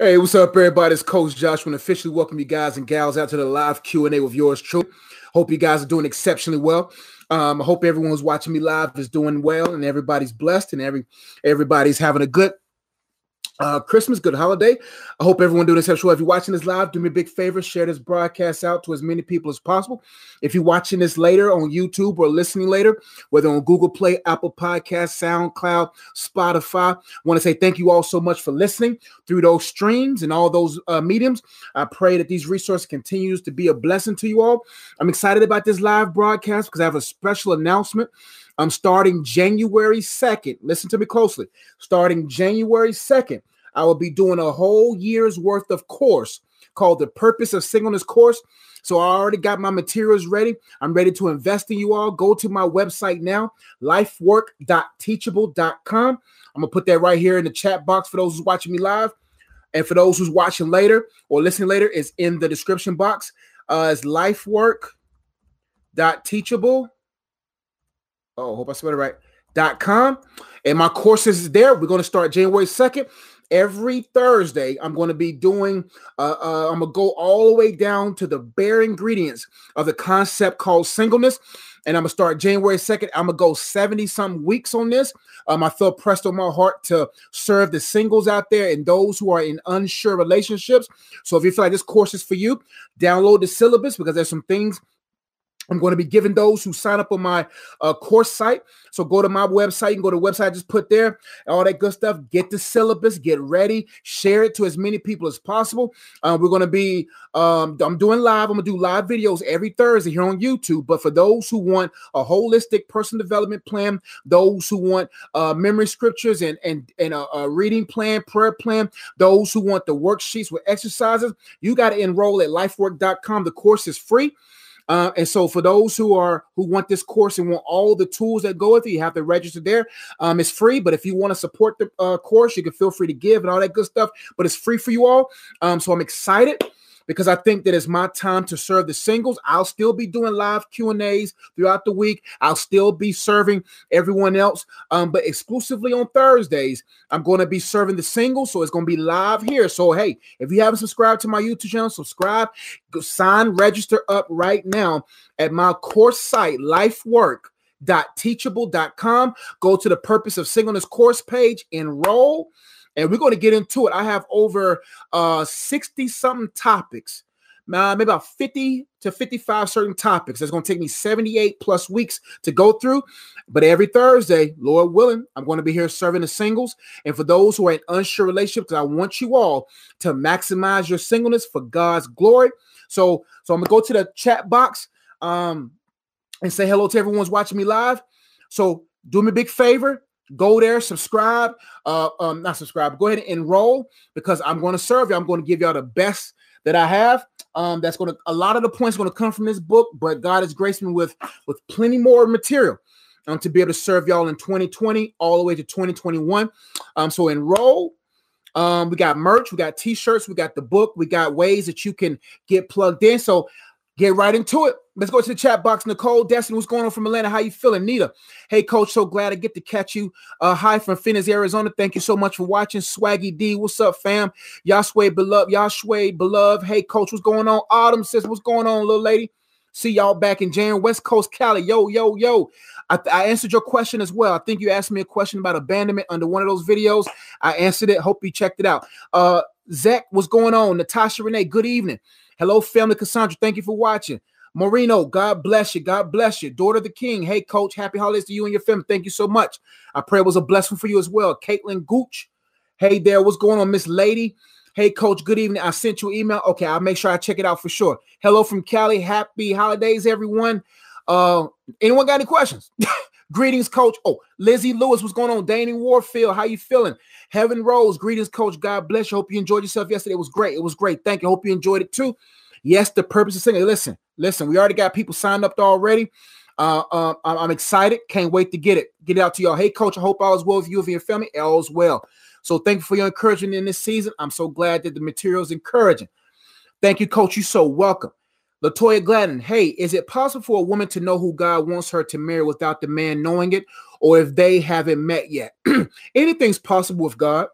Hey, what's up, everybody? It's Coach Josh. To officially welcome you guys and gals out to the live Q&A with yours truly. Hope you guys are doing exceptionally well. Um, I hope everyone who's watching me live is doing well and everybody's blessed and every everybody's having a good uh, Christmas, good holiday. I hope everyone doing this exceptional. If you're watching this live, do me a big favor, share this broadcast out to as many people as possible. If you're watching this later on YouTube or listening later, whether on Google Play, Apple Podcast, SoundCloud, Spotify, want to say thank you all so much for listening through those streams and all those uh, mediums. I pray that these resources continues to be a blessing to you all. I'm excited about this live broadcast because I have a special announcement. I'm starting January 2nd. Listen to me closely. Starting January 2nd, I will be doing a whole year's worth of course called the Purpose of Singleness course. So I already got my materials ready. I'm ready to invest in you all. Go to my website now, lifework.teachable.com. I'm going to put that right here in the chat box for those who's watching me live. And for those who's watching later or listening later, is in the description box. Uh, it's lifework.teachable.com oh, hope I spelled it right. Dot com. And my courses is there. We're going to start January 2nd. Every Thursday, I'm going to be doing, uh, uh, I'm going to go all the way down to the bare ingredients of the concept called singleness. And I'm going to start January 2nd. I'm going to go 70 some weeks on this. Um, I feel pressed on my heart to serve the singles out there and those who are in unsure relationships. So if you feel like this course is for you, download the syllabus because there's some things I'm going to be giving those who sign up on my uh, course site. So go to my website. You can go to the website, just put there all that good stuff. Get the syllabus, get ready, share it to as many people as possible. Uh, we're going to be, um, I'm doing live. I'm going to do live videos every Thursday here on YouTube. But for those who want a holistic person development plan, those who want uh, memory scriptures and and and a, a reading plan, prayer plan, those who want the worksheets with exercises, you got to enroll at lifework.com. The course is free. Uh, and so for those who are who want this course and want all the tools that go with it, you have to register there. Um, it's free, but if you want to support the uh, course, you can feel free to give and all that good stuff. But it's free for you all. Um, so I'm excited because I think that it's my time to serve the singles. I'll still be doing live Q and A's throughout the week. I'll still be serving everyone else, um, but exclusively on Thursdays, I'm going to be serving the singles. So it's going to be live here. So hey, if you haven't subscribed to my YouTube channel, subscribe, go sign, register up right now at my course site, LifeWork lifework.teachable.com. Go to the Purpose of Singleness course page, enroll and we're going to get into it. I have over uh 60 something topics. Uh, maybe about 50 to 55 certain topics. It's going to take me 78 plus weeks to go through. But every Thursday, Lord willing, I'm going to be here serving the singles. And for those who are in unsure relationships, I want you all to maximize your singleness for God's glory. So, so I'm gonna go to the chat box um, and say hello to everyone who's watching me live. So do me a big favor, Go there, subscribe. Uh, um, not subscribe. Go ahead and enroll because I'm going to serve you. I'm going to give y'all the best that I have. Um, that's going to a lot of the points going to come from this book, but God has graced me with with plenty more material um, to be able to serve y'all in 2020 all the way to 2021. Um, so enroll. Um, we got merch, we got t-shirts, we got the book, we got ways that you can get plugged in. So get right into it. Let's go to the chat box. Nicole, Destiny, what's going on from Atlanta? How you feeling? Nita, hey coach, so glad I get to catch you. Uh, hi from Phoenix, Arizona. Thank you so much for watching. Swaggy D, what's up, fam? Yashway, beloved, Yashway, beloved. Hey coach, what's going on? Autumn says, what's going on, little lady? See y'all back in January, West Coast, Cali. Yo, yo, yo. I, I, answered your question as well. I think you asked me a question about abandonment under one of those videos. I answered it. Hope you checked it out. Uh, Zach, what's going on? Natasha Renee, good evening. Hello, family Cassandra. Thank you for watching. Marino, God bless you. God bless you. Daughter of the King. Hey, coach. Happy holidays to you and your family. Thank you so much. I pray it was a blessing for you as well. Caitlin Gooch. Hey there. What's going on, Miss Lady? Hey, coach. Good evening. I sent you an email. Okay, I'll make sure I check it out for sure. Hello from Cali. Happy holidays, everyone. Uh, anyone got any questions? greetings, coach. Oh, Lizzie Lewis, what's going on? Danny Warfield, how you feeling? Heaven Rose, greetings, coach. God bless you. Hope you enjoyed yourself yesterday. It was great. It was great. Thank you. Hope you enjoyed it too. Yes, the purpose of singing. Listen, listen. We already got people signed up already. Uh, uh, I'm excited. Can't wait to get it. Get it out to y'all. Hey, coach. I hope all is well with you and your family. All is well. So thank you for your encouragement in this season. I'm so glad that the material is encouraging. Thank you, coach. You're so welcome. Latoya Gladden, hey, is it possible for a woman to know who God wants her to marry without the man knowing it, or if they haven't met yet? Anything's possible with God.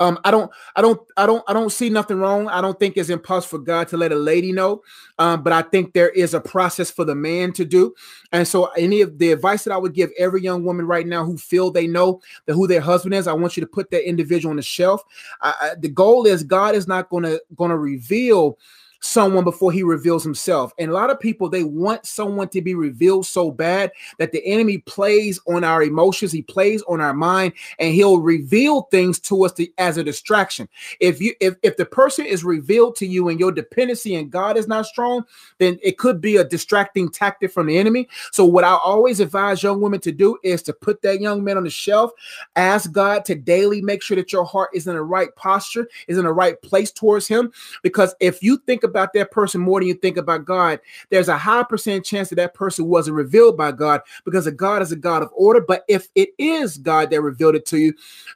Um, I don't, I don't, I don't, I don't see nothing wrong. I don't think it's impossible for God to let a lady know. Um, but I think there is a process for the man to do. And so, any of the advice that I would give every young woman right now who feel they know that who their husband is, I want you to put that individual on the shelf. I, I, the goal is God is not going to going to reveal someone before he reveals himself. And a lot of people, they want someone to be revealed so bad that the enemy plays on our emotions, he plays on our mind, and he'll reveal things to us to, as a distraction. If you if, if the person is revealed to you and your dependency in God is not strong, then it could be a distracting tactic from the enemy. So what I always advise young women to do is to put that young man on the shelf, ask God to daily make sure that your heart is in the right posture, is in the right place towards him. Because if you think about that person more than you think about God, there's a high percent chance that that person wasn't revealed by God because a God is a God of order. But if it is God that revealed it to you,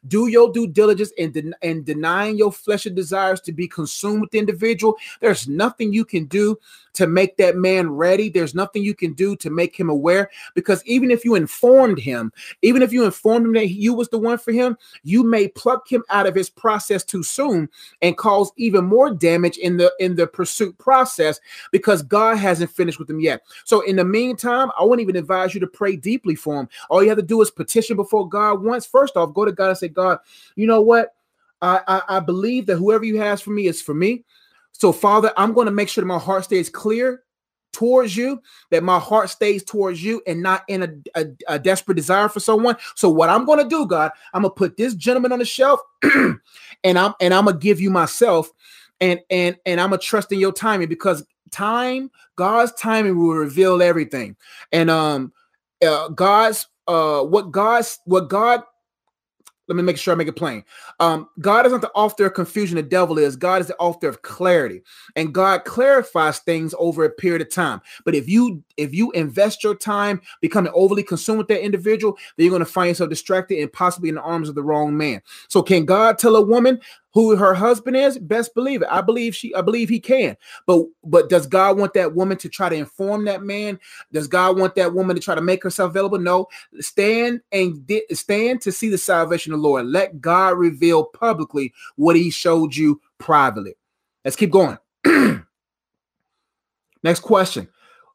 do your due diligence in, de- in denying your fleshly desires to be consumed with the individual. There's nothing you can do to make that man ready. There's nothing you can do to make him aware because even if you informed him, even if you informed him that you was the one for him, you may pluck him out of his process too soon and cause even more damage in the in the pursuit process because God hasn't finished with them yet. So in the meantime, I wouldn't even advise you to pray deeply for them. All you have to do is petition before God once. First off, go to God and say, God, you know what? I, I, I believe that whoever you has for me is for me. So, Father, I'm going to make sure that my heart stays clear towards you, that my heart stays towards you and not in a, a, a desperate desire for someone. So, what I'm going to do, God, I'm gonna put this gentleman on the shelf, and I'm and I'm gonna give you myself, and and and I'm gonna trust in your timing because time, God's timing will reveal everything, and um, uh, God's uh, what God's what God let me make sure I make it plain. Um, God is not the author of confusion, the devil is. God is the author of clarity. And God clarifies things over a period of time. But if you if you invest your time becoming overly consumed with that individual, then you're going to find yourself distracted and possibly in the arms of the wrong man. So can God tell a woman, who her husband is? Best believe it. I believe she i believe he can. But but does god want that woman to try to inform that man? Does god want that woman to try to make herself available? No. Stand and di- stand to see the salvation of the lord. Let god reveal publicly what he showed you privately. Let's keep going. Next question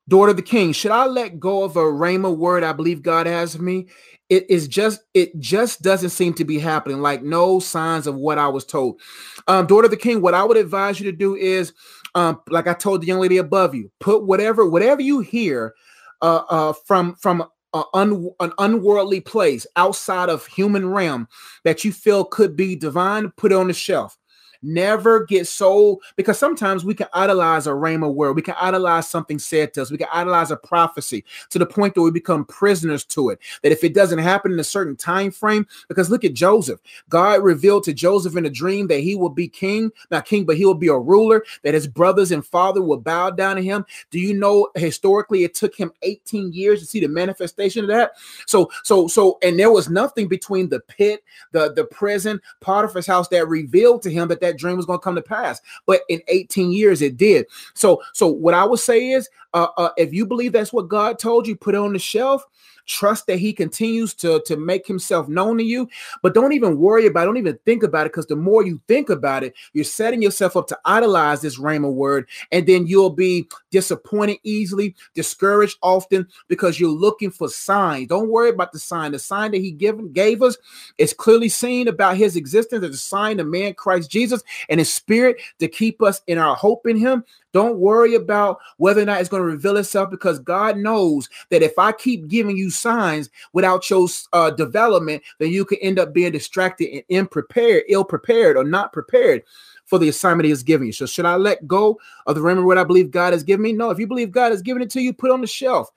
daughter of the king should i let go of a rhema word i believe god has for me? It is just it just doesn't seem to be happening like no signs of what i was told. Um daughter of the king what i would advise you to do is um like i told the young lady above you put whatever whatever you hear uh uh from from un, an unworldly place outside of human realm that you feel could be divine put it on the shelf Never get so because sometimes we can idolize a rhema word. We can idolize something said to us. We can idolize a prophecy to the point that we become prisoners to it. That if it doesn't happen in a certain time frame, because look at Joseph. God revealed to Joseph in a dream that he will be king, not king, but he will be a ruler, that his brothers and father will bow down to him. Do you know historically it took him 18 years to see the manifestation of that? So, so, so, and there was nothing between the pit, the, the prison, Potiphar's house that revealed to him that that that dream was going to come to pass. But in 18 years, it did. So, so what I would say is, uh, uh, if you believe that's what God told you, put it on the shelf. Trust that He continues to to make Himself known to you, but don't even worry about. It, don't even think about it because the more you think about it, you're setting yourself up to idolize this rhema word, and then you'll be disappointed easily, discouraged often because you're looking for signs. Don't worry about the sign. The sign that He given gave us is clearly seen about His existence as a sign of man Christ Jesus and His Spirit to keep us in our hope in Him. Don't worry about whether or not it's going to reveal itself because God knows that if I keep giving you signs without your uh, development, then you can end up being distracted and unprepared, ill prepared, or not prepared for the assignment he has given you. So should I let go of the rhema word I believe God has given me? No, if you believe God has given it to you, put on the shelf.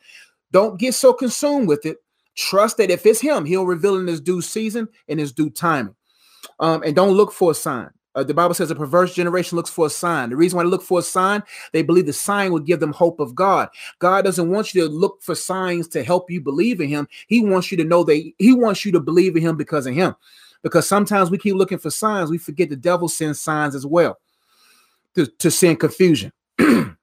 Don't get so consumed with it. Trust that if it's him, he'll reveal in his due season in his due timing. Um, and don't look for a sign. Uh, the Bible says a perverse generation looks for a sign. The reason why they look for a sign, they believe the sign will give them hope of God. God doesn't want you to look for signs to help you believe in Him. He wants you to know that He wants you to believe in Him because of Him. Because sometimes we keep looking for signs, we forget the devil sends signs as well to, to send confusion.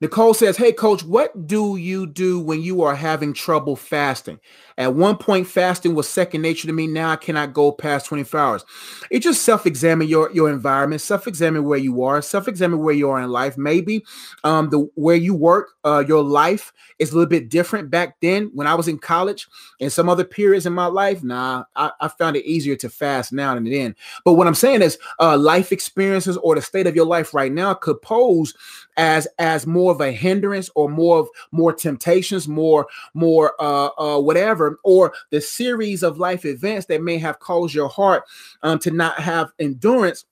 Nicole says, Hey, coach, what do you do when you are having trouble fasting? At one point, fasting was second nature to me. Now I cannot go past 24 hours. It just self-examine your, your environment, self-examine where you are, self-examine where you are in life. Maybe um, the where you work, uh, your life is a little bit different back then when I was in college and some other periods in my life. Nah, I, I found it easier to fast now than then. But what I'm saying is uh, life experiences or the state of your life right now could pose as as more of a hindrance or more of more temptations, more more uh, uh, whatever, or the series of life events that may have caused your heart um, to not have endurance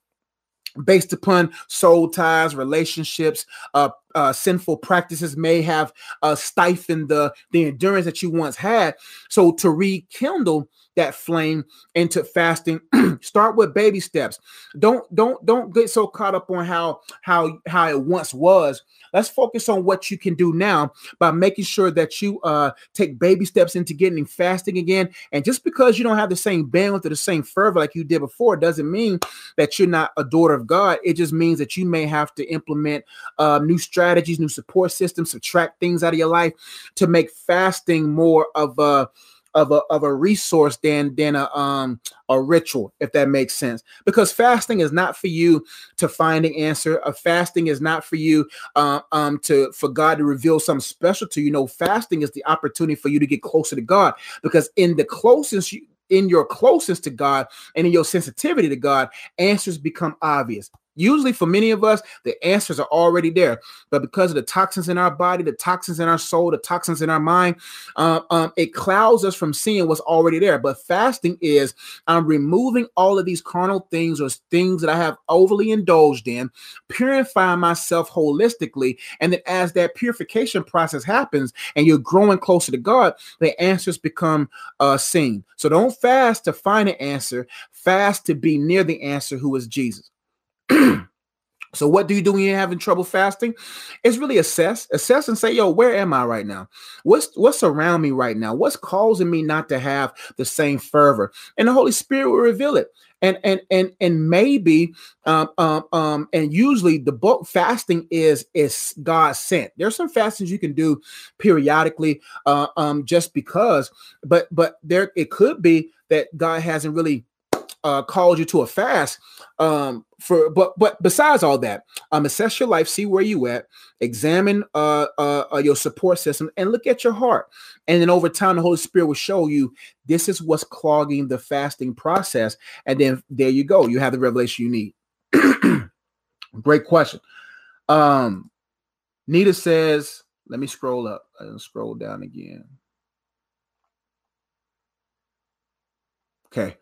based upon soul ties, relationships, uh, uh, sinful practices may have uh, stifled the the endurance that you once had. So to rekindle that flame into fasting. Start with baby steps. Don't don't don't get so caught up on how how how it once was. Let's focus on what you can do now by making sure that you uh take baby steps into getting fasting again. And just because you don't have the same bandwidth or the same fervor like you did before doesn't mean that you're not a daughter of god. It just means that you may have to implement uh, new strategies new support systems subtract things out of your life to make fasting more of a of a of a resource than than a um a ritual, if that makes sense. Because fasting is not for you to find an answer. A fasting is not for you uh, um to for God to reveal something special to you. No, fasting is the opportunity for you to get closer to God. Because in the closest you in your closeness to God and in your sensitivity to God, answers become obvious. Usually, for many of us, the answers are already there, but because of the toxins in our body, the toxins in our soul, the toxins in our mind, uh, um, it clouds us from seeing what's already there. But fasting is I'm removing all of these carnal things or things that I have overly indulged in, purifying myself holistically, and then as that purification process happens and you're growing closer to God, the answers become uh, seen. So don't fast to find an answer, fast to be near the answer, who is Jesus. so what do you do when you're having trouble fasting? It's really assess, assess and say, yo, where am I right now? What's what's around me right now? What's causing me not to have the same fervor? And the Holy Spirit will reveal it. And and and and maybe um um, um and usually the book fasting is is God sent. There's some fastings you can do periodically uh um just because, but but there it could be that God hasn't really uh, called you to a fast um, for but but besides all that um, assess your life see where you at examine uh, uh, uh, your support system and look at your heart. And then over time the holy spirit will show you this is what's clogging the fasting process. And then there you go. You have the revelation you need. Great question. Um nita says let me scroll up and scroll down again. Okay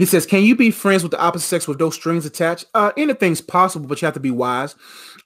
he says, Can you be friends with the opposite sex with those strings attached? Uh, anything's possible, but you have to be wise.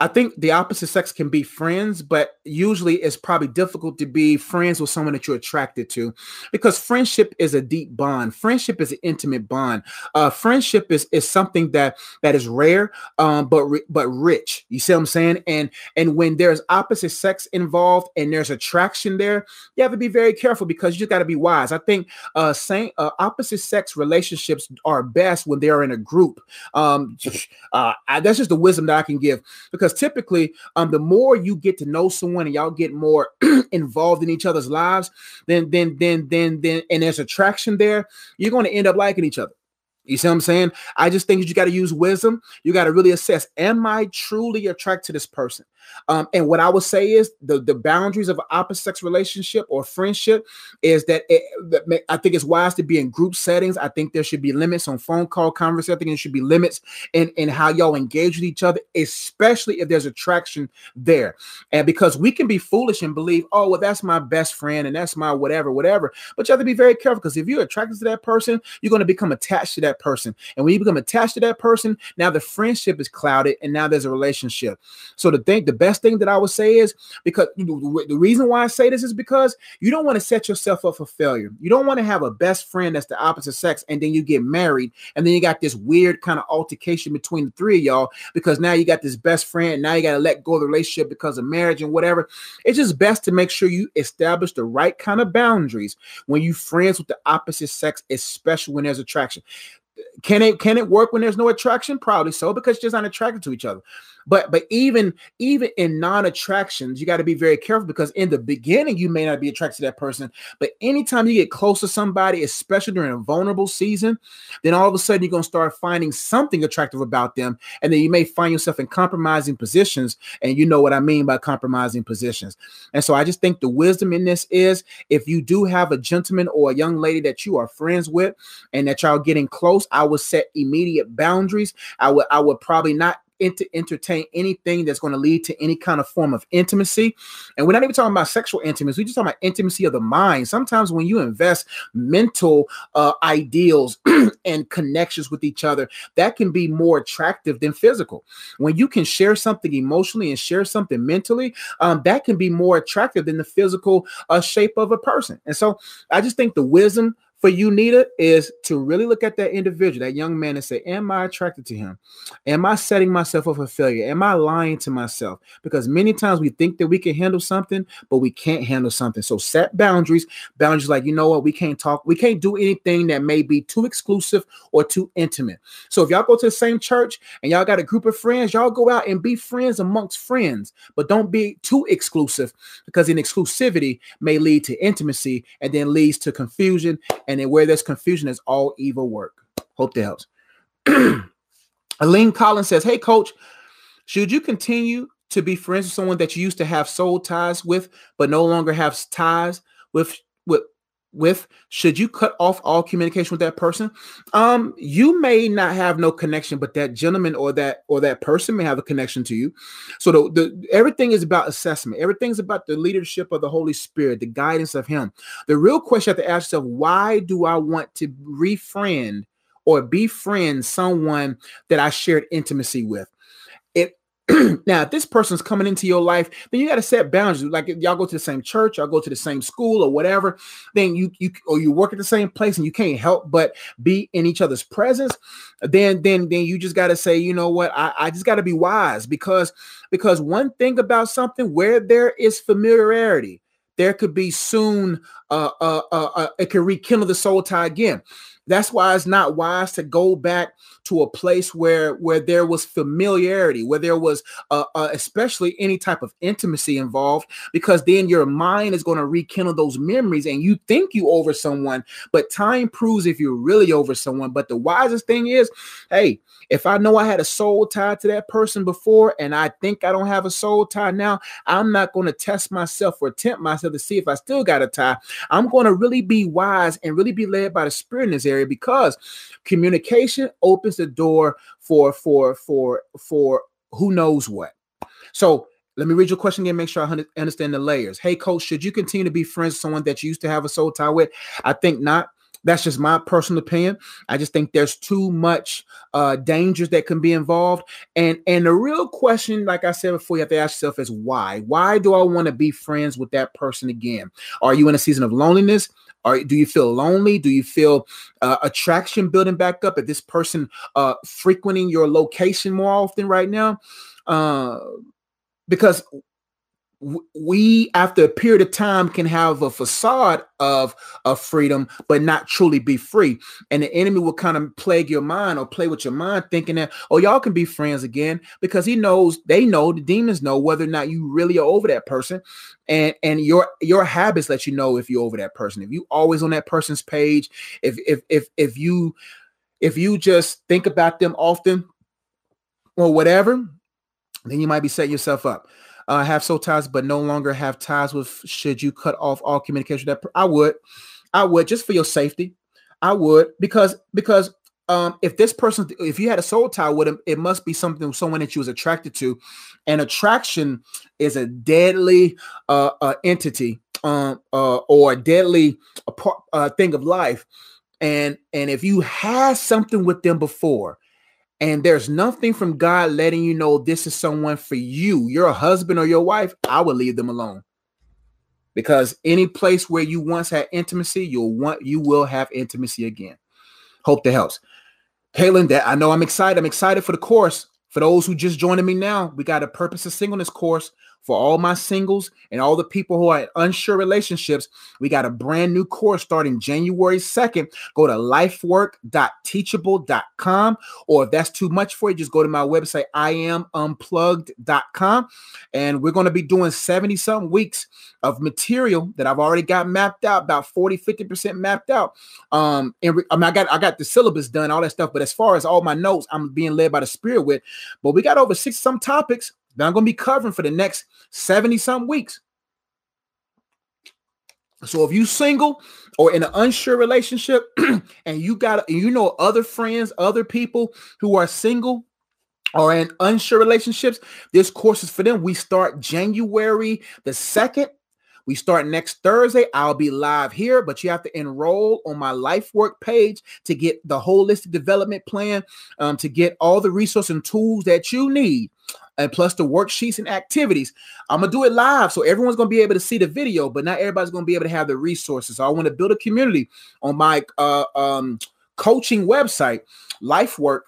I think the opposite sex can be friends, but usually it's probably difficult to be friends with someone that you're attracted to because friendship is a deep bond. Friendship is an intimate bond. Uh, friendship is, is something that that is rare, um, but but rich. You see what I'm saying? And and when there's opposite sex involved and there's attraction there, you have to be very careful because you just got to be wise. I think uh, same uh, opposite sex relationships are best when they are in a group. Um, uh, I, that's just the wisdom that I can give because typically, um, the more you get to know someone and y'all get more involved in each other's lives, then then then then then and there's attraction there, you're going to end up liking each other. You see what I'm saying? I just think you got to use wisdom. You got to really assess: Am I truly attracted to this person? Um, and what I would say is the the boundaries of opposite sex relationship or friendship is that, it, that I think it's wise to be in group settings. I think there should be limits on phone call conversation. I think there should be limits in in how y'all engage with each other, especially if there's attraction there. And because we can be foolish and believe, oh well, that's my best friend and that's my whatever, whatever. But you have to be very careful because if you're attracted to that person, you're going to become attached to that person. And when you become attached to that person, now the friendship is clouded and now there's a relationship. So the thing, the best thing that I would say is because the reason why I say this is because you don't want to set yourself up for failure. You don't want to have a best friend that's the opposite sex and then you get married and then you got this weird kind of altercation between the three of y'all because now you got this best friend. Now you got to let go of the relationship because of marriage and whatever. It's just best to make sure you establish the right kind of boundaries when you friends with the opposite sex, especially when there's attraction. Can it can it work when there's no attraction? Probably so because you're just not attracted to each other. But but even even in non-attractions you got to be very careful because in the beginning you may not be attracted to that person. But anytime you get close to somebody especially during a vulnerable season then all of a sudden you're going to start finding something attractive about them. And then you may find yourself in compromising positions. And you know what i mean by compromising positions. And so i just think the wisdom in this is if you do have a gentleman or a young lady that you are friends with and that y'all getting close i would set immediate boundaries. I would i would probably not to entertain anything that's going to lead to any kind of form of intimacy. And we're not even talking about sexual intimacy. We're just talking about intimacy of the mind. Sometimes when you invest mental uh, ideals and connections with each other, that can be more attractive than physical. When you can share something emotionally and share something mentally, um, that can be more attractive than the physical uh, shape of a person. And so I just think the wisdom for you, Nita, is to really look at that individual, that young man, and say, Am I attracted to him? Am I setting myself up for failure? Am I lying to myself? Because many times we think that we can handle something, but we can't handle something. So set boundaries. Boundaries like, you know what, we can't talk, we can't do anything that may be too exclusive or too intimate. So if y'all go to the same church and y'all got a group of friends, y'all go out and be friends amongst friends, but don't be too exclusive because in exclusivity may lead to intimacy and then leads to confusion and and then where there's confusion is all evil work. Hope that helps. Aline Collins says, Hey, coach, should you continue to be friends with someone that you used to have soul ties with, but no longer have ties with? With should you cut off all communication with that person? Um you may not have no connection but that gentleman or that or that person may have a connection to you. So the, the everything is about assessment. Everything's about the leadership of the holy spirit the guidance of him. The real question you have to ask yourself why do i want to refriend or befriend someone that i shared intimacy with now, if this person's coming into your life, then you got to set boundaries. Like y'all go to the same church, y'all go to the same school or whatever, then you you or you work at the same place and you can't help but be in each other's presence. Then then then you just got to say, you know what, I, I just got to be wise because because one thing about something where there is familiarity, there could be soon uh uh uh, uh it can rekindle the soul tie again. That's why it's not wise to go back to a place where where there was familiarity, where there was uh, uh, especially any type of intimacy involved, because then your mind is going to rekindle those memories, and you think you over someone, but time proves if you're really over someone. But the wisest thing is, hey, if I know I had a soul tie to that person before, and I think I don't have a soul tie now, I'm not going to test myself or tempt myself to see if I still got a tie. I'm going to really be wise and really be led by the Spirit in this area because communication opens the door for for for for who knows what. So let me read your question again. Make sure I understand the layers. Hey, coach, should you continue to be friends with someone that you used to have a soul tie with? I think not. That's just my personal opinion. I just think there's too much uh, dangers that can be involved. And and the real question, like I said before, you have to ask yourself is why? Why do I want to be friends with that person again? Are you in a season of loneliness? Or do you feel lonely? Do you feel uh, attraction building back up? At this person uh, frequenting your location more often right now? Uh, because we after a period of time can have a facade of of freedom but not truly be free. And the enemy will kind of plague your mind or play with your mind thinking that oh y'all can be friends again because he knows they know the demons know whether or not you really are over that person. And and your your habits let you know if you're over that person. If you always on that person's page if if if if you if you just think about them often or whatever then you might be setting yourself up uh, have soul ties but no longer have ties with should you cut off all communication that i would i would just for your safety i would because because um if this person if you had a soul tie with him it must be something someone that you was attracted to. And attraction is a deadly uh, uh entity um uh, or a deadly uh, thing of life. And and if you had something with them before and there's nothing from God letting you know this is someone for you, your husband or your wife, I would leave them alone. Because any place where you once had intimacy, you'll want you will have intimacy again. Hope that helps. Kaylin, that I know I'm excited. I'm excited for the course. For those who just joining me now, we got a purpose of singleness course for all my singles and all the people who are in unsure relationships. We got a brand new course starting January 2nd. Go to lifework.teachable.com. Or if that's too much for you, just go to my website, iamunplugged.com. And we're going to be doing 70 some weeks of material that I've already got mapped out, about 40, 50% mapped out. Um, and re- I mean, I got I got the syllabus done, all that stuff. But as far as all my notes, I'm being led by the spirit with. But we got over six some topics that I'm going to be covering for the next 70 some weeks. So if you single or in an unsure relationship and you got you know other friends, other people who are single or in unsure relationships, this course is for them. We start January the 2nd we start next Thursday. I'll be live here, but you have to enroll on my life work page to get the holistic development plan, um, to get all the resources and tools that you need and plus the worksheets and activities. I'm gonna do it live, so everyone's gonna be able to see the video, but not everybody's gonna be able to have the resources. So I want to build a community on my uh, um, coaching website, LifeWork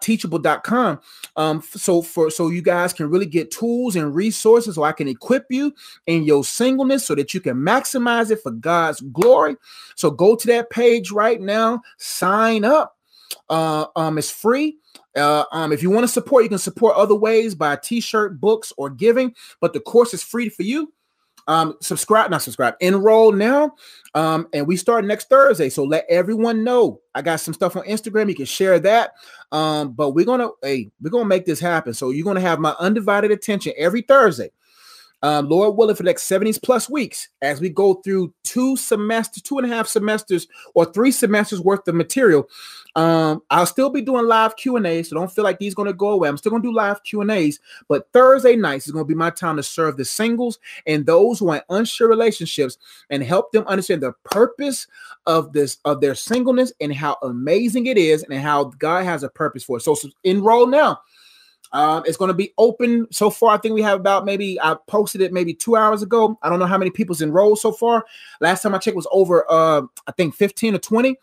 teachable.com um so for so you guys can really get tools and resources so i can equip you in your singleness so that you can maximize it for god's glory so go to that page right now sign up uh um it's free uh, um, if you want to support, you can support other ways by t-shirt, books, or giving. But the course is free for you. Um, subscribe, not subscribe, enroll now. Um, and we start next Thursday. So let everyone know. I got some stuff on Instagram. You can share that. Um, but we're gonna hey, we're gonna make this happen. So you're gonna have my undivided attention every Thursday um, Lord willing, for the next 70s plus weeks, as we go through two semesters, two and a half semesters, or three semesters worth of material, um, I'll still be doing live Q and A. So don't feel like these going to go away. I'm still going to do live Q and A's, but Thursday nights is going to be my time to serve the singles and those who are unsure relationships and help them understand the purpose of this of their singleness and how amazing it is and how God has a purpose for it. So, so enroll now. Um, it's going to be open so far. I think we have about maybe I posted it maybe two hours ago. I don't know how many people's enrolled so far. Last time I checked was over uh, I think 15 or 20.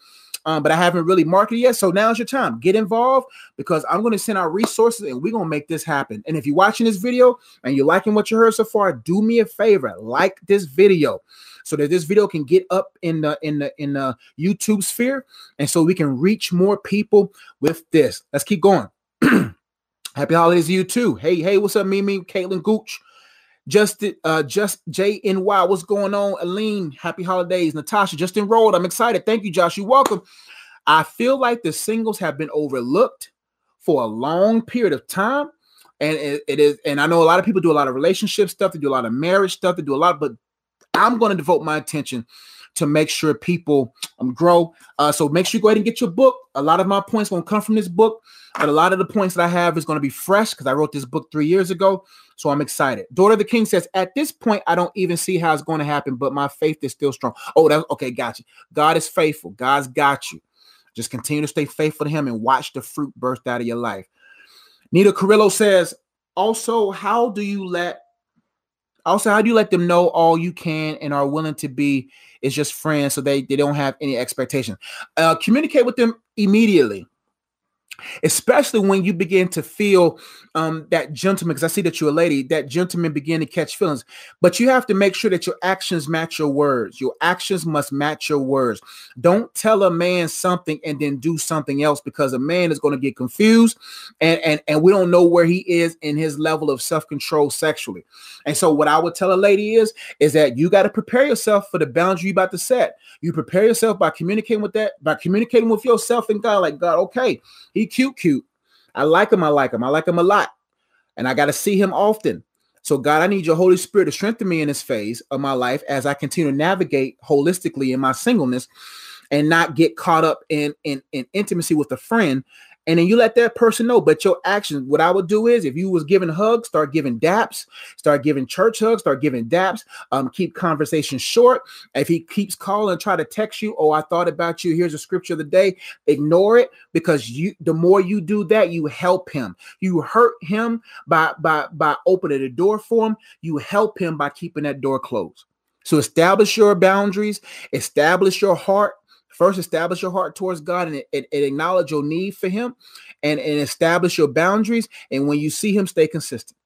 Um, but I haven't really marketed yet. So now's your time. Get involved because I'm going to send out resources and we're going to make this happen. And if you're watching this video and you're liking what you heard so far, do me a favor, like this video so that this video can get up in the in the in the YouTube sphere and so we can reach more people with this. Let's keep going. Happy holidays to you too. Hey, hey, what's up, Mimi, Caitlin Gooch, Justin, uh, just JNY, what's going on? Aline, happy holidays. Natasha, just enrolled. I'm excited. Thank you, Josh. You're welcome. I feel like the singles have been overlooked for a long period of time. And it, it is, and I know a lot of people do a lot of relationship stuff, they do a lot of marriage stuff, they do a lot, but I'm going to devote my attention to make sure people um, grow. Uh, so make sure you go ahead and get your book. A lot of my points to come from this book, but a lot of the points that I have is going to be fresh because I wrote this book three years ago. So I'm excited. Daughter of the King says, at this point, I don't even see how it's going to happen, but my faith is still strong. Oh, that's okay. Got you. God is faithful. God's got you. Just continue to stay faithful to Him and watch the fruit burst out of your life. Nita Carrillo says, also, how do you let also how do you let them know all you can and are willing to be is just friends so they, they don't have any expectation. Uh, communicate with them immediately especially when you begin to feel um, that gentleman because i see that you're a lady that gentleman begin to catch feelings. But you have to make sure that your actions match your words. Your actions must match your words. Don't tell a man something and then do something else because a man is going to get confused and, and and we don't know where he is in his level of self-control sexually. And so what i would tell a lady is is that you got to prepare yourself for the boundary you're about to set. You prepare yourself by communicating with that by communicating with yourself and god like god okay he cute, cute. I like him. I like him. I like him a lot. And I got to see him often. So, God, I need your Holy Spirit to strengthen me in this phase of my life as I continue to navigate holistically in my singleness and not get caught up in, in, in intimacy with a friend and then you let that person know. But your actions, what I would do is if you was giving hugs, start giving daps, start giving church hugs, start giving daps, um, keep conversation short. If he keeps calling try to text you, oh, I thought about you. Here's a scripture of the day. Ignore it because you the more you do that, you help him. You hurt him by by by opening the door for him. You help him by keeping that door closed. So establish your boundaries, establish your heart, First, establish your heart towards God and, and, and acknowledge your need for Him and, and establish your boundaries. And when you see Him, stay consistent.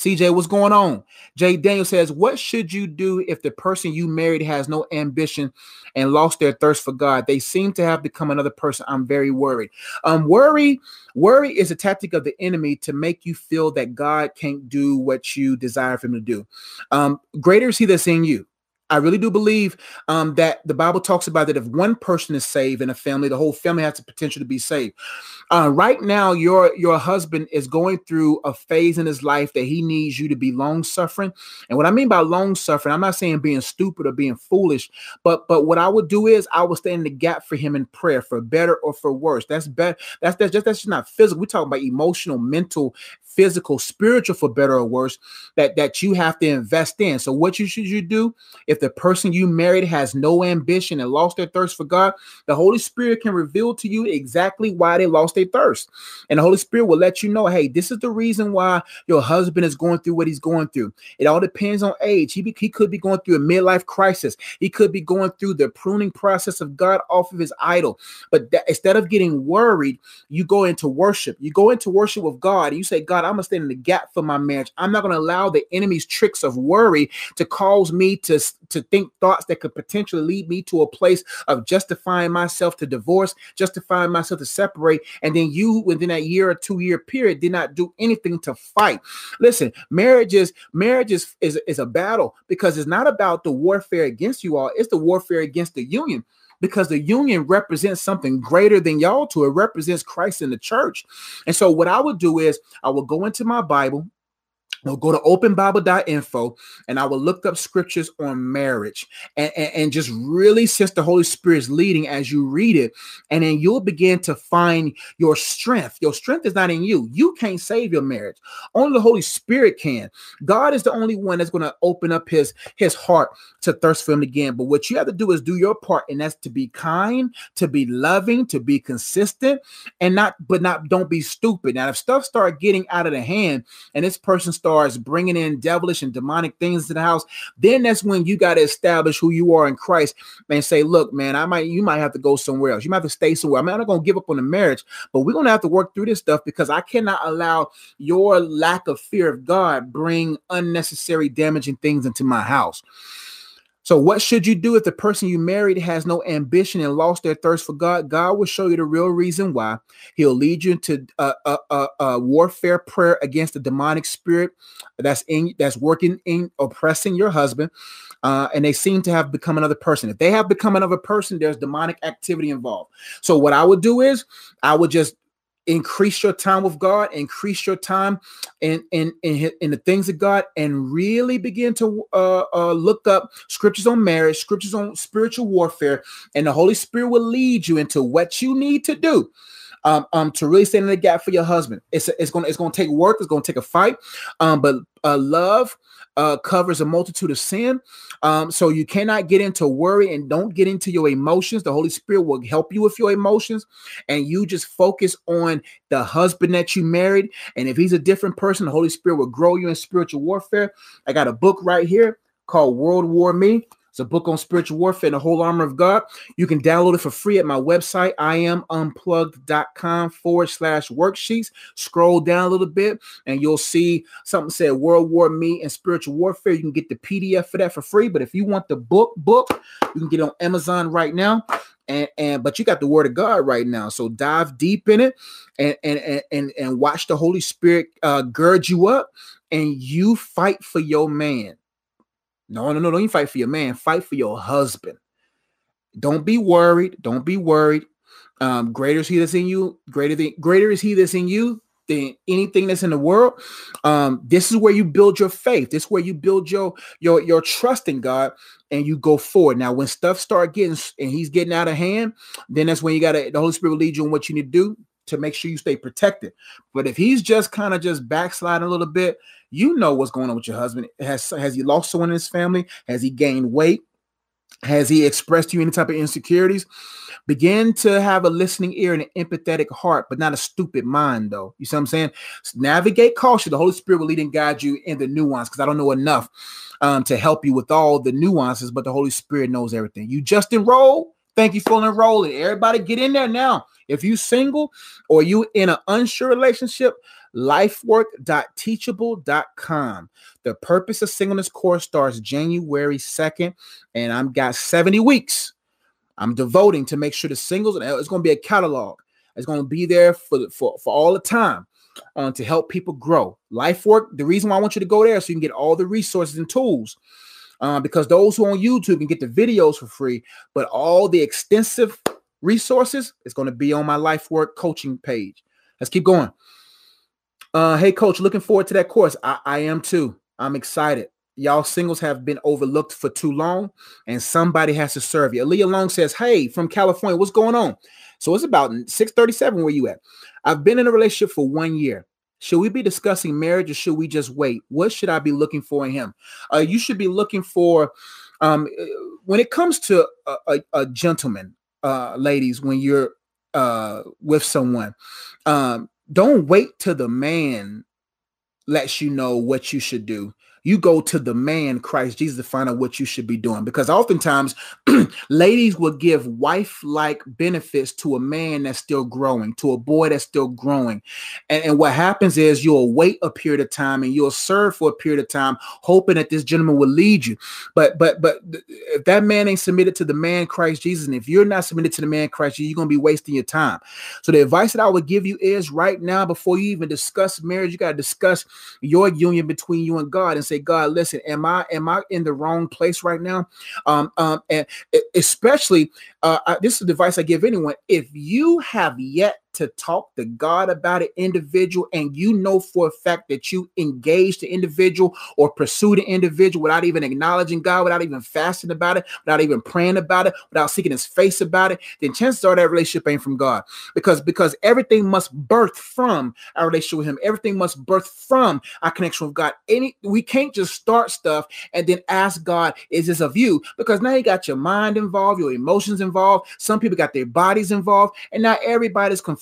CJ, what's going on? Jay Daniel says, What should you do if the person you married has no ambition and lost their thirst for God? They seem to have become another person. I'm very worried. Um, worry, worry is a tactic of the enemy to make you feel that God can't do what you desire for him to do. Um, greater is he that's in you. I really do believe um, that the Bible talks about that if one person is saved in a family, the whole family has the potential to be saved. Uh, right now, your your husband is going through a phase in his life that he needs you to be long suffering. And what I mean by long suffering, I'm not saying being stupid or being foolish, but but what I would do is I would stand in the gap for him in prayer, for better or for worse. That's better. That's that's just that's just not physical. We're talking about emotional, mental, physical, spiritual, for better or worse. That that you have to invest in. So what you should you do if the person you married has no ambition and lost their thirst for God? The Holy Spirit can reveal to you exactly why they lost their thirst. And the Holy Spirit will let you know, hey, this is the reason why your husband is going through what he's going through. It all depends on age. He, be, he could be going through a midlife crisis. He could be going through the pruning process of God off of his idol. But that, instead of getting worried, you go into worship. You go into worship with God. and you say, God, I'm to stand in the gap for my marriage. I'm not to allow the enemy's tricks of worry to cause me to, to think thoughts that could potentially lead me to a place of justifying myself to divorce, justifying myself to separate, and and then you within that year or two year period did not do anything to fight. Listen, marriage is marriage is, is, is a battle because it's not about the warfare against you all, it's the warfare against the union because the union represents something greater than y'all to it represents Christ in the church. And so what I would do is I would go into my Bible I'll go to openbible.info and I will look up scriptures on marriage and, and, and, just really sense the Holy Spirit's leading as you read it. And then you'll begin to find your strength. Your strength is not in you. You can't save your marriage. Only the Holy Spirit can. God is the only one that's going to open up his, his heart to thirst for him again. But what you have to do is do your part, and that's to be kind, to be loving, to be consistent, and not, but not, don't be stupid. Now, if stuff start getting out of the hand and this person starts starts bringing in devilish and demonic things to the house, then that's when you got to establish who you are in Christ and say, look, man, I might, you might have to go somewhere else. You might have to stay somewhere. I'm not going to give up on the marriage, but we're going to have to work through this stuff because I cannot allow your lack of fear of God bring unnecessary damaging things into my house. So, what should you do if the person you married has no ambition and lost their thirst for God? God will show you the real reason why. He'll lead you into a, a, a, a warfare prayer against the demonic spirit that's in that's working in oppressing your husband. Uh, and they seem to have become another person. If they have become another person, there's demonic activity involved. So, what I would do is I would just increase your time with God, increase your time in in in, in the things of God, and really begin to uh, uh, look up scriptures on marriage, scriptures on spiritual warfare, and the Holy Spirit will lead you into what you need to do. Um, um, to really stand in the gap for your husband. It's it's gonna it's gonna take work. It's gonna take a fight. Um, but uh, love uh, covers a multitude of sin. Um, so you cannot get into worry and don't get into your emotions. The Holy Spirit will help you with your emotions, and you just focus on the husband that you married. And if he's a different person, the Holy Spirit will grow you in spiritual warfare. I got a book right here called World War Me. It's a book on spiritual warfare and the whole armor of God. You can download it for free at my website, iamunplugged.com forward slash worksheets. Scroll down a little bit and you'll see something said World War Me and Spiritual Warfare. You can get the PDF for that for free. But if you want the book, book, you can get on Amazon right now. And, and but you got the word of God right now. So dive deep in it and and and and watch the Holy Spirit uh, gird you up and you fight for your man. No, no, no, don't fight for your man. Fight for your husband. Don't be worried. Don't be worried. Um, greater is he that's in you, greater than greater is he that's in you than anything that's in the world. Um, this is where you build your faith. This is where you build your your your trust in God and you go forward. Now, when stuff start getting and he's getting out of hand, then that's when you gotta the Holy Spirit will lead you on what you need to do to make sure you stay protected. But if he's just kind of just backsliding a little bit, you know what's going on with your husband. Has has he lost someone in his family? Has he gained weight? Has he expressed to you any type of insecurities? Begin to have a listening ear and an empathetic heart, but not a stupid mind, though. You see what I'm saying? Navigate caution. The Holy Spirit will lead and guide you in the nuance because I don't know enough um, to help you with all the nuances, but the Holy Spirit knows everything. You just enroll. Thank you for enrolling. Everybody get in there now. If you single or you in an unsure relationship, lifework.teachable.com. The Purpose of Singleness course starts January 2nd, and I've got 70 weeks. I'm devoting to make sure the singles, and it's going to be a catalog. It's going to be there for, for, for all the time uh, to help people grow. Life work, the reason why I want you to go there so you can get all the resources and tools. Uh, because those who are on YouTube can get the videos for free, but all the extensive resources is going to be on my life work coaching page. Let's keep going. Uh, hey, coach, looking forward to that course. I, I am too. I'm excited. Y'all singles have been overlooked for too long, and somebody has to serve you. Aaliyah Long says, Hey, from California, what's going on? So it's about 637 where you at. I've been in a relationship for one year. Should we be discussing marriage or should we just wait? What should I be looking for in him? Uh, you should be looking for, um, uh, when it comes to a, a, a gentleman, uh, ladies, when you're uh, with someone, um, don't wait till the man lets you know what you should do you go to the man Christ Jesus to find out what you should be doing. Because oftentimes, ladies will give wife like benefits to a man that's still growing, to a boy that's still growing. And, and what happens is you'll wait a period of time and you'll serve for a period of time, hoping that this gentleman will lead you. But, but, but if that man ain't submitted to the man Christ Jesus, and if you're not submitted to the man Christ Jesus, you're going to be wasting your time. So the advice that I would give you is right now, before you even discuss marriage, you got to discuss your union between you and God and say, God, listen, am I am I in the wrong place right now? Um, um, and especially uh, this is the advice I give anyone. If you have yet to talk to God about an individual and you know for a fact that you engage the individual or pursue the individual without even acknowledging God, without even fasting about it, without even praying about it, without seeking his face about it, then chances are that relationship ain't from God. Because because everything must birth from our relationship with him. Everything must birth from our connection with God. Any we can't just start stuff and then ask God, is this of you? Because now you got your mind involved, your emotions involved, some people got their bodies involved, and now everybody's confused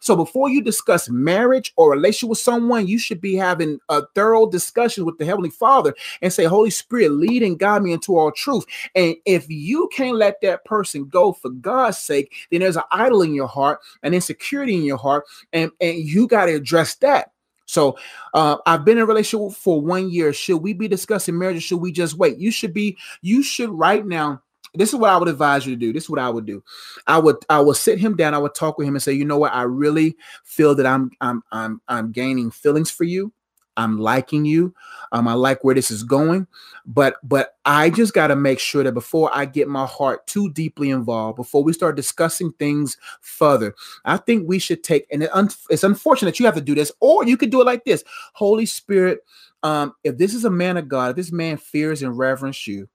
So before you discuss marriage or relationship with someone, you should be having a thorough discussion with the Heavenly Father and say, Holy Spirit, lead and guide me into all truth. And if you can't let that person go for God's sake, then there's an idol in your heart, an insecurity in your heart, and, and you got to address that. So uh, I've been in a relationship for one year. Should we be discussing marriage or should we just wait? You should be, you should right now this is what I would advise you to do. This is what I would do. I would I would sit him down. I would talk with him and say, you know what? I really feel that I'm I'm I'm I'm gaining feelings for you. I'm liking you. Um, I like where this is going, but but I just got to make sure that before I get my heart too deeply involved, before we start discussing things further, I think we should take. And it un, it's unfortunate that you have to do this, or you could do it like this: Holy Spirit, um, if this is a man of God, if this man fears and reverence you,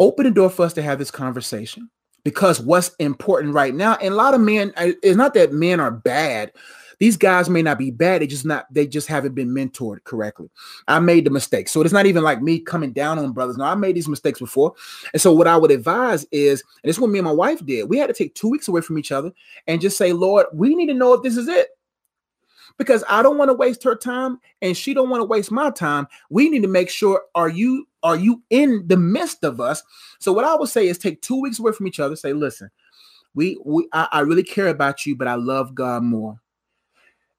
open the door for us to have this conversation because what's important right now and a lot of men it's not that men are bad. These guys may not be bad. They just not they just haven't been mentored correctly. I made the mistake. So it's not even like me coming down on brothers. No i made these mistakes before. And so what i would advise is and this is what me and my wife did we had to take two weeks away from each other and just say lord we need to know if this is it because I don't want to waste her time and she don't want to waste my time. We need to make sure are you are you in the midst of us? So what I would say is take two weeks away from each other. Say, listen, we we I, I really care about you, but I love God more.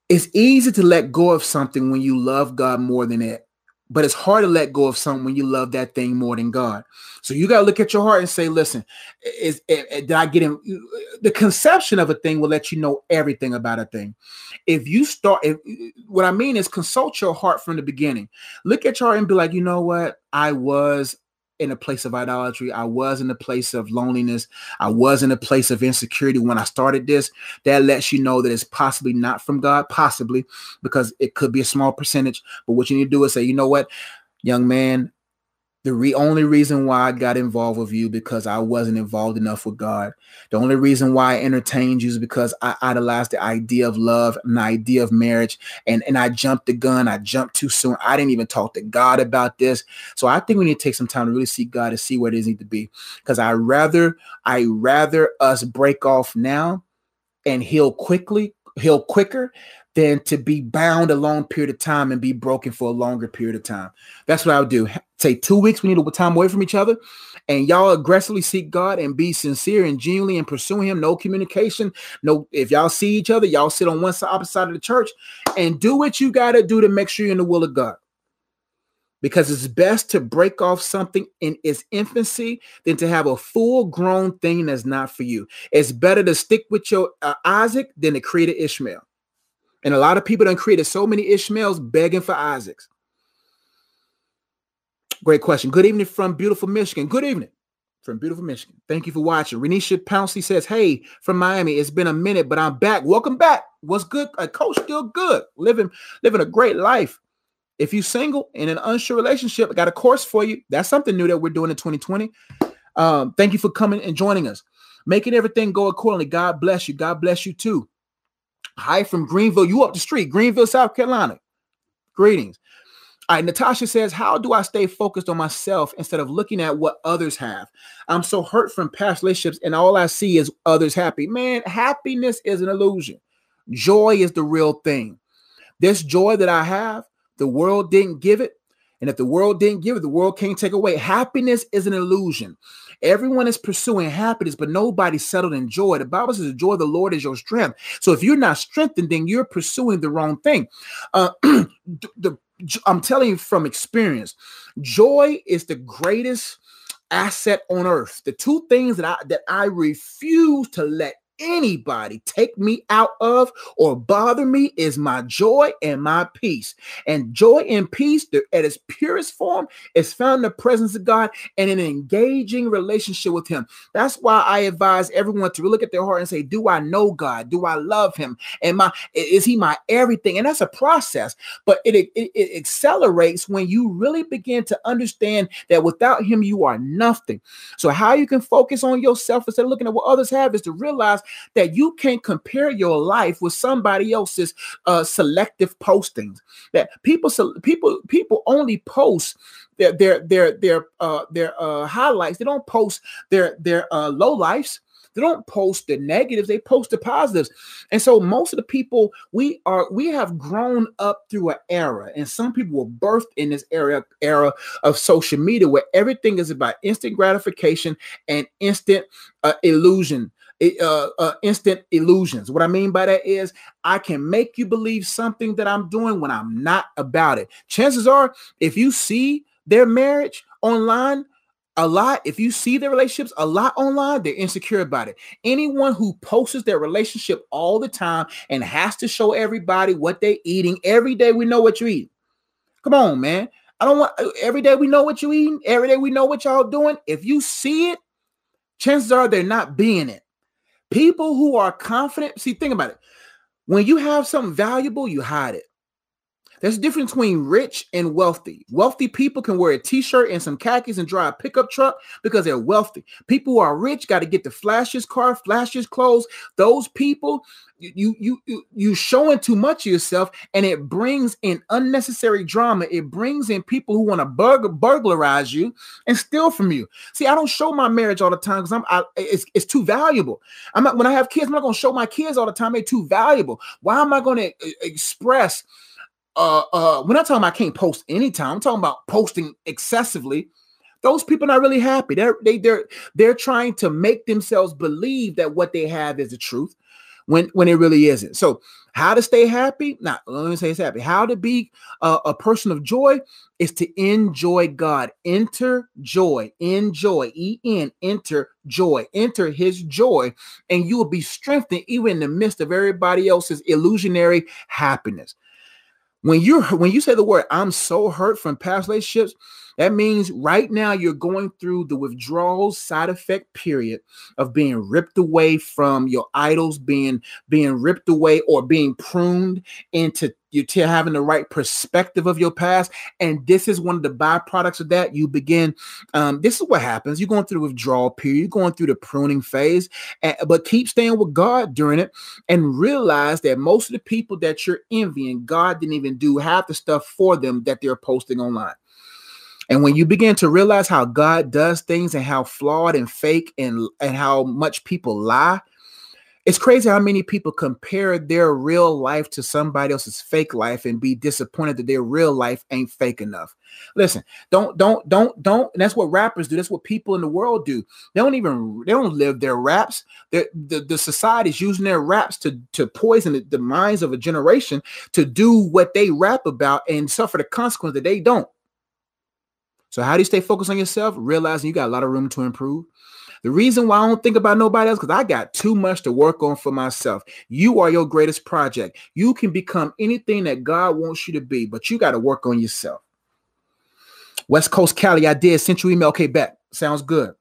It's easy to let go of something when you love God more than it but it's hard to let go of something when you love that thing more than God. So you got to look at your heart and say, listen, is, is, is, did I get him? Eh, the conception of a thing will let you know everything about a thing. If you start, if, what I mean is consult your heart from the beginning. Look at your heart and be like, you know what? I was in a place of idolatry. I was in a place of loneliness. I was in a place of insecurity when I started this. That lets you know that it's possibly not from God, possibly because it could be a small percentage. But what you need to do is say, you know what, young man, the re- only reason why I got involved with you because I wasn't involved enough with God. The only reason why I entertained you is because I idolized the idea of love and the idea of marriage. And, and I jumped the gun. I jumped too soon. I didn't even talk to God about this. So I think we need to take some time to really see God to see where it need to be. Because I rather, I rather us break off now and heal quickly, heal quicker than to be bound a long period of time and be broken for a longer period of time. That's what I would do say two weeks, we need a time away from each other, and y'all aggressively seek God and be sincere and genuinely and pursue Him. No communication. No, if y'all see each other, y'all sit on one side, opposite side of the church, and do what you got to do to make sure you're in the will of God. Because it's best to break off something in its infancy than to have a full grown thing that's not for you. It's better to stick with your uh, Isaac than to create an Ishmael. And a lot of people done created so many Ishmaels begging for Isaacs. Great question. Good evening from beautiful Michigan. Good evening from beautiful Michigan. Thank you for watching. Renisha Pouncey says, Hey, from Miami. It's been a minute, but I'm back. Welcome back. What's good? A coach still good. Living, living a great life. If you're single in an unsure relationship, I got a course for you. That's something new that we're doing in 2020. Um, thank you for coming and joining us. Making everything go accordingly. God bless you. God bless you too. Hi from Greenville. You up the street, Greenville, South Carolina. Greetings. All right, Natasha says, How do I stay focused on myself instead of looking at what others have? I'm so hurt from past relationships, and all I see is others happy. Man, happiness is an illusion. Joy is the real thing. This joy that I have, the world didn't give it. And if the world didn't give it, the world can't take away. Happiness is an illusion. Everyone is pursuing happiness, but nobody's settled in joy. The Bible says the joy of the Lord is your strength. So if you're not strengthened, then you're pursuing the wrong thing. Uh, the I'm telling you from experience, joy is the greatest asset on earth. The two things that I that I refuse to let anybody take me out of or bother me is my joy and my peace. And joy and peace, at its purest form, is found in the presence of God and an engaging relationship with Him. That's why I advise everyone to look at their heart and say, Do I know God? Do I love Him? Am I is He my everything? And that's a process, but it, it, it accelerates when you really begin to understand that without Him, you are nothing. So, how you can focus on yourself instead of looking at what others have is to realize that you can't compare your life with somebody else's uh, selective postings. That people, people, people only post their their their their uh, their uh, highlights. They don't post their their uh, low lives. They don't post the negatives, they post the positives. And so most of the people we are we have grown up through an era, and some people were birthed in this era era of social media where everything is about instant gratification and instant uh, illusion uh, uh, instant illusions. What I mean by that is I can make you believe something that I'm doing when I'm not about it. Chances are, if you see their marriage online, a lot, if you see their relationships a lot online, they're insecure about it. Anyone who posts their relationship all the time and has to show everybody what they're eating every day, we know what you eat. Come on, man. I don't want every day we know what you eating, every day we know what y'all doing. If you see it, chances are they're not being it. People who are confident, see, think about it. When you have something valuable, you hide it. There's a difference between rich and wealthy. Wealthy people can wear a t-shirt and some khakis and drive a pickup truck because they're wealthy. People who are rich got to get the flashes car, flashes clothes. Those people, you you you you showing too much of yourself, and it brings in unnecessary drama. It brings in people who want to burg- burglarize you and steal from you. See, I don't show my marriage all the time because I'm I, it's it's too valuable. I'm not when I have kids, I'm not going to show my kids all the time. They're too valuable. Why am I going to uh, express? Uh uh we're not talking about I can't post anytime. I'm talking about posting excessively. Those people are not really happy. They're they they're they're trying to make themselves believe that what they have is the truth when when it really isn't. So how to stay happy? Not let me say it's happy. How to be a, a person of joy is to enjoy God. Enter joy, enjoy, E N, enter joy, enter His joy, and you will be strengthened even in the midst of everybody else's illusionary happiness. When you're when you say the word I'm so hurt from past relationships, that means right now you're going through the withdrawal side effect period of being ripped away from your idols, being being ripped away or being pruned into you to having the right perspective of your past. And this is one of the byproducts of that. You begin, um, this is what happens. You're going through the withdrawal period, you're going through the pruning phase, and, but keep staying with God during it and realize that most of the people that you're envying, God didn't even do half the stuff for them that they're posting online. And when you begin to realize how God does things and how flawed and fake and, and how much people lie, It's crazy how many people compare their real life to somebody else's fake life and be disappointed that their real life ain't fake enough. Listen, don't, don't, don't, don't. that's what rappers do. That's what people in the world do. They don't even, they don't live their raps. The the society is using their raps to to poison the, the minds of a generation to do what they rap about and suffer the consequence that they don't. So how do you stay focused on yourself? Realizing you got a lot of room to improve. The reason why I don't think about nobody else because I got too much to work on for myself. You are your greatest project. You can become anything that God wants you to be, but you got to work on yourself. West Coast Cali, I did. Sent you email. Okay, back. Sounds good.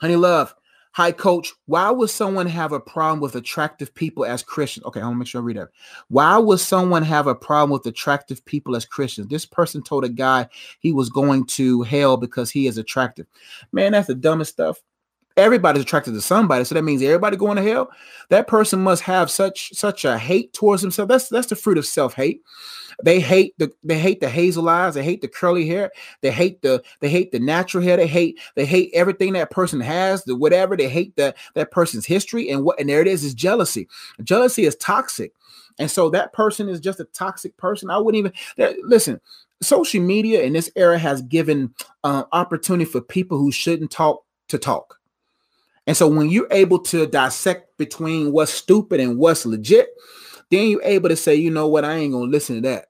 Honey Love, Hi, coach. Why would someone have a problem with attractive people as Christians? Okay, I want to make sure I read that. Why would someone have a problem with attractive people as Christians? This person told a guy he was going to hell because he is attractive. Man, that's the dumbest stuff. Everybody's attracted to somebody, so that means everybody going to hell. That person must have such such a hate towards himself. That's that's the fruit of self hate. They hate the they hate the hazel eyes, they hate the curly hair, they hate the they hate the natural hair, they hate they hate everything that person has, the whatever, they hate that that person's history and what and there it is is jealousy. Jealousy is toxic. And so that person is just a toxic person. I wouldn't even listen. Social media in this era has given uh, opportunity for people who shouldn't talk to talk. And so when you're able to dissect between what's stupid and what's legit, then you're able to say, you know what, I ain't gonna listen to that.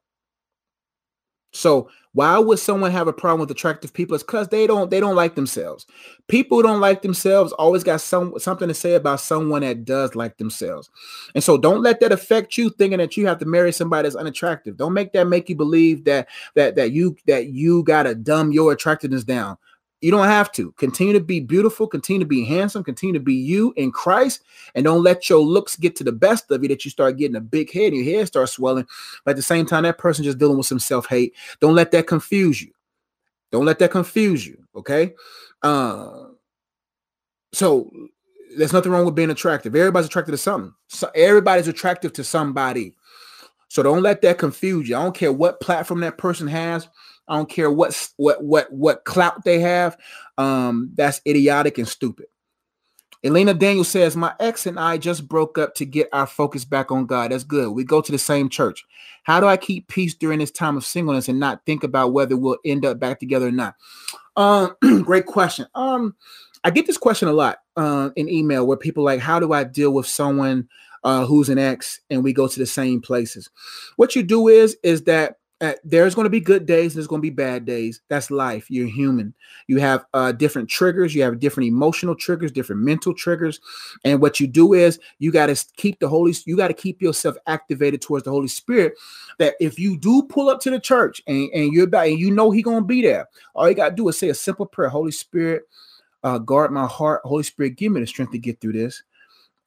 So why would someone have a problem with attractive people? It's because they don't they don't like themselves. People who don't like themselves always got some something to say about someone that does like themselves. And so don't let that affect you thinking that you have to marry somebody that's unattractive. Don't make that make you believe that that that you that you gotta dumb your attractiveness down. You don't have to. Continue to be beautiful, continue to be handsome, continue to be you in Christ, and don't let your looks get to the best of you that you start getting a big head and your head starts swelling. But at the same time, that person just dealing with some self-hate. Don't let that confuse you. Don't let that confuse you. Okay. Uh, so there's nothing wrong with being attractive. Everybody's attracted to something. So everybody's attractive to somebody. So don't let that confuse you. I don't care what platform that person has. I don't care what what what what clout they have. Um, that's idiotic and stupid. Elena Daniel says, My ex and I just broke up to get our focus back on God. That's good. We go to the same church. How do I keep peace during this time of singleness and not think about whether we'll end up back together or not? Um, great question. Um, I get this question a lot uh, in email where people like, How do I deal with someone uh, who's an ex and we go to the same places? What you do is, is that uh, there's going to be good days and there's going to be bad days. That's life you're human. You have uh, different triggers you have different emotional triggers different mental triggers and what you do is you got to keep the holy you got to keep yourself activated towards the holy spirit that if you do pull up to the church and, and you're about and you know he gonna be there all you got to do is say a simple prayer holy spirit uh, guard my heart. Holy spirit give me the strength to get through this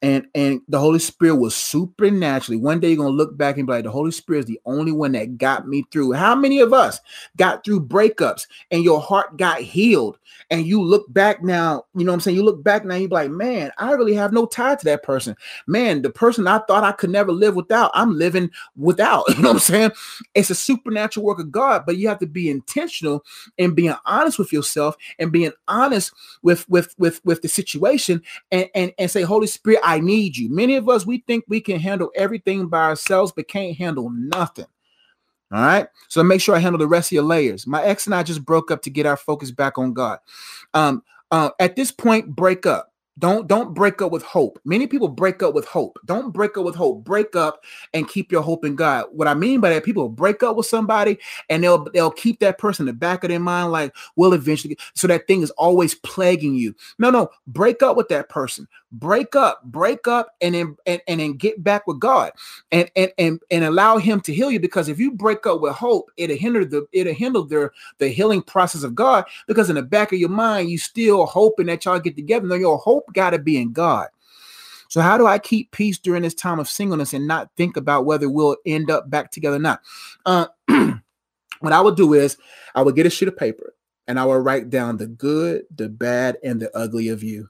and and the Holy Spirit was supernaturally. One day you're gonna look back and be like, the Holy Spirit is the only one that got me through. How many of us got through breakups and your heart got healed? And you look back now, you know what I'm saying? You look back now, you're like, man, I really have no tie to that person. Man, the person I thought I could never live without, I'm living without. You know what I'm saying? It's a supernatural work of God, but you have to be intentional in being honest with yourself and being honest with with with with the situation and and, and say, Holy Spirit, I I need you. Many of us, we think we can handle everything by ourselves, but can't handle nothing. All right. So make sure I handle the rest of your layers. My ex and I just broke up to get our focus back on God. Um, uh, at this point, break up. Don't don't break up with hope. Many people break up with hope. Don't break up with hope. Break up and keep your hope in God. What I mean by that, people break up with somebody and they'll they'll keep that person in the back of their mind, like we'll eventually. So that thing is always plaguing you. No, no, break up with that person. Break up, break up, and then and, and then get back with God and and and and allow Him to heal you. Because if you break up with hope, it'll hinder the it'll hinder the the healing process of God. Because in the back of your mind, you still hoping that y'all get together. No, your hope hope got to be in God. So how do I keep peace during this time of singleness and not think about whether we'll end up back together or not? Uh, what I would do is I would get a sheet of paper and I would write down the good, the bad, and the ugly of you.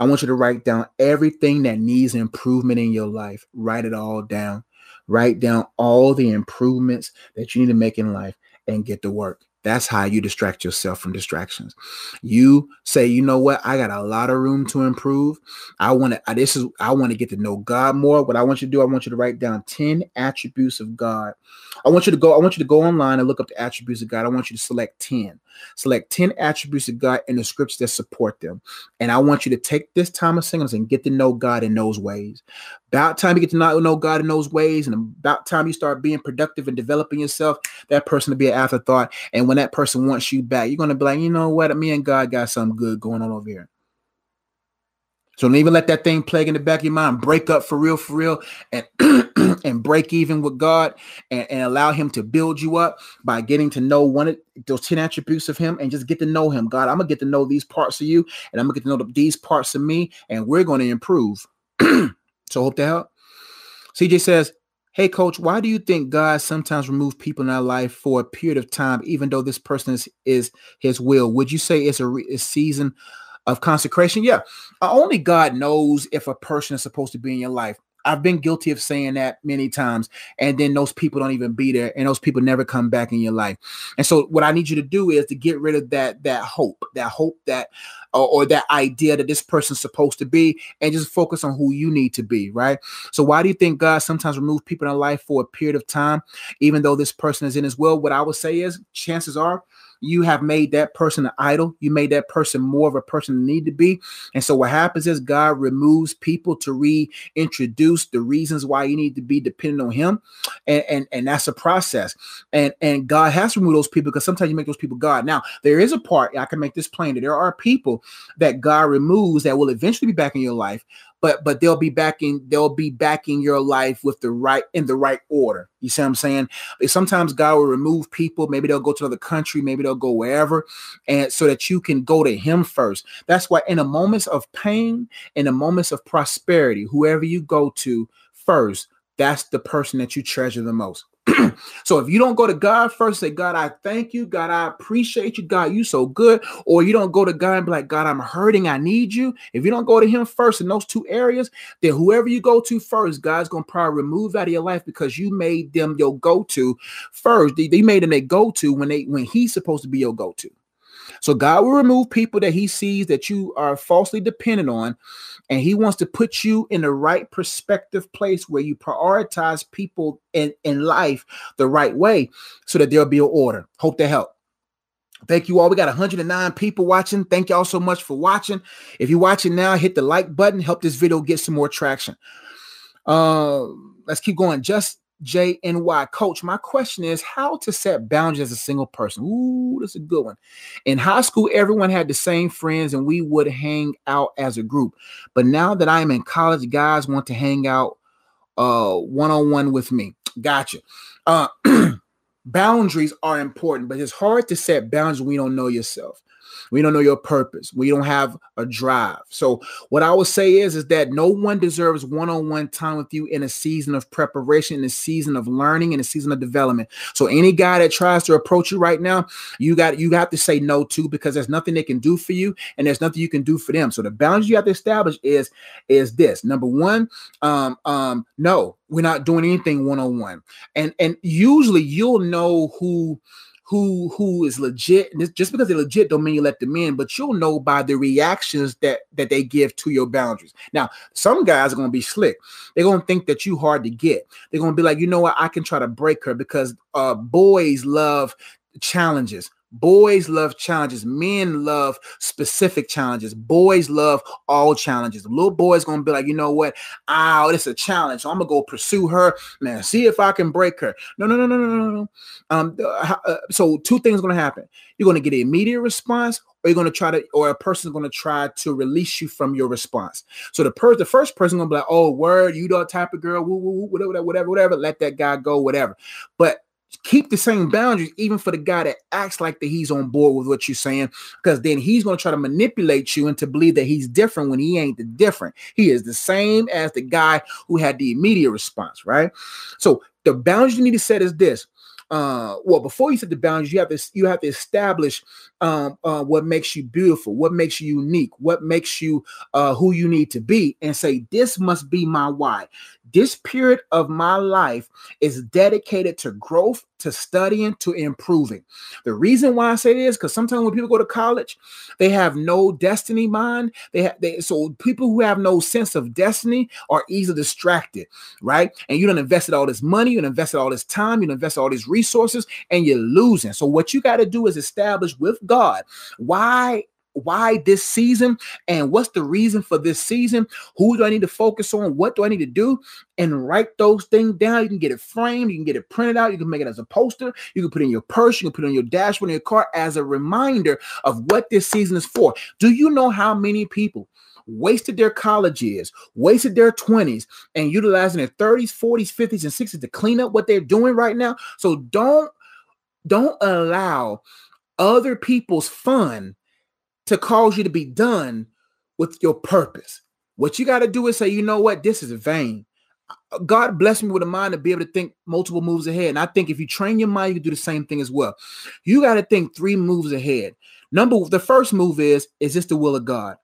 I want you to write down everything that needs improvement in your life. Write it all down. Write down all the improvements that you need to make in life and get to work. That's how you distract yourself from distractions. You say, you know what? I got a lot of room to improve. I want to, this is, I want to get to know God more. What I want you to do, I want you to write down 10 attributes of God. I want you to go, I want you to go online and look up the attributes of God. I want you to select 10. Select 10 attributes of God in the scriptures that support them. And I want you to take this time of singleness and get to know God in those ways. About time you get to know God in those ways, and about time you start being productive and developing yourself, that person to be an afterthought. And when that person wants you back, you're gonna be like, you know what, me and God got something good going on over here. So don't even let that thing plague in the back of your mind. Break up for real, for real, and and break even with God and, and, allow Him to build you up by getting to know one of those 10 attributes of Him and just get to know Him. God, I'm gonna get to know these parts of you, and I'm gonna get to know these parts of me, and we're gonna improve. so hope to help. CJ says, Hey, coach, why do you think God sometimes removes people in our life for a period of time, even though this person is, is his will? Would you say it's a, re- a season of consecration? Yeah. Uh, only God knows if a person is supposed to be in your life. I've been guilty of saying that many times, and then those people don't even be there, and those people never come back in your life. And so, what I need you to do is to get rid of that that hope, that hope that or, or that idea that this person's supposed to be, and just focus on who you need to be. Right. So, why do you think God sometimes removes people in life for a period of time, even though this person is in His will? What I would say is, chances are you have made that person an idol. You made that person more of a person than need to be. And so what happens is God removes people to reintroduce the reasons why you need to be dependent on him. And, and, and that's a process. And, and God has to remove those people because sometimes you make those people God. Now, there is a part, I can make this plain that there are people that God removes that will eventually be back in your life but but they'll be backing they'll be backing your life with the right in the right order. You see what I'm saying? Sometimes God will remove people. Maybe they'll go to another country. Maybe they'll go wherever, and so that you can go to Him first. That's why in the moments of pain, in the moments of prosperity, whoever you go to first, that's the person that you treasure the most. so if you don't go to God first, say, God, I thank you. God, I appreciate you. God, you so good. Or you don't go to God and be like, God, I'm hurting. I need you. If you don't go to him first in those two areas, then whoever you go to first, God's going to probably remove out of your life because you made them your go-to first. They, they made them a go-to when they when he's supposed to be your go-to. So God will remove people that he sees that you are falsely dependent on, and he wants to put you in the right perspective place where you prioritize people in, in life the right way so that there'll be an order. Hope that help. Thank you all. We got 109 people watching. Thank y'all so much for watching. If you're watching now, hit the like button. Help this video get some more traction. Uh, let's keep going. Just JNY. Coach, my question is how to set boundaries as a single person. Ooh, that's a good one. In high school, everyone had the same friends and we would hang out as a group. But now that I'm in college, guys want to hang out uh one-on-one with me. Gotcha. Uh boundaries are important, but it's hard to set boundaries when you don't know yourself. We don't know your purpose. We don't have a drive. So what I would say is, is that no one deserves one-on-one time with you in a season of preparation, in a season of learning, in a season of development. So any guy that tries to approach you right now, you got you have to say no to because there's nothing they can do for you, and there's nothing you can do for them. So the boundaries you have to establish is is this. Number one, um, um, no, we're not doing anything one-on-one. And and usually you'll know who who who is legit. Just because they're legit don't mean you let them in, but you'll know by the reactions that that they give to your boundaries. Now, some guys are gonna be slick. They're gonna think that you hard to get. They're gonna be like, you know what, I can try to break her because uh boys love challenges. Boys love challenges. Men love specific challenges. Boys love all challenges. Little boy's gonna be like, you know what? Oh, it's a challenge. So I'm gonna go pursue her, man. See if I can break her. No, no, no, no, no, no, no. Um, uh, so two things gonna happen. You're gonna get an immediate response, or you're gonna try to, or a person's gonna try to release you from your response. So the person, the first person gonna be like, oh, word, you the type of girl, woo, woo, woo, whatever, whatever, whatever. Let that guy go, whatever. But keep the same boundaries, even for the guy that acts like that he's on board with what you're saying, because then he's going to try to manipulate you into believe that he's different when he ain't the different. He is the same as the guy who had the immediate response, right? So the boundaries you need to set is this. Uh, well, before you set the boundaries, you have to you have to establish um, uh, what makes you beautiful, what makes you unique, what makes you uh, who you need to be, and say this must be my why. This period of my life is dedicated to growth, to studying, to improving. The reason why I say this is because sometimes when people go to college, they have no destiny mind. They have they, so people who have no sense of destiny are easily distracted, right? And you don't invested all this money, you invested all this time, you don't invested all these resources, and you're losing. So what you got to do is establish with God why why this season and what's the reason for this season? Who do i need to focus on? What do i need to do? And write those things down. You can get it framed. You can get it printed out. You can make it as a poster. You can put it in your purse. You can put it on your dashboard in your car as a reminder of what this season is for. Do you know how many people wasted their college years, wasted their 20s, and utilizing their 30s, 40s, 50s, and 60s to clean up what they're doing right now. So don't don't allow other people's fun to cause you to be done with your purpose. What you got to do is say, you know what, this is vain. Uh, God bless me with a mind to be able to think multiple moves ahead. And I think if you train your mind, you can do the same thing as well. You got to think three moves ahead. Number the first move is, is this the will of God?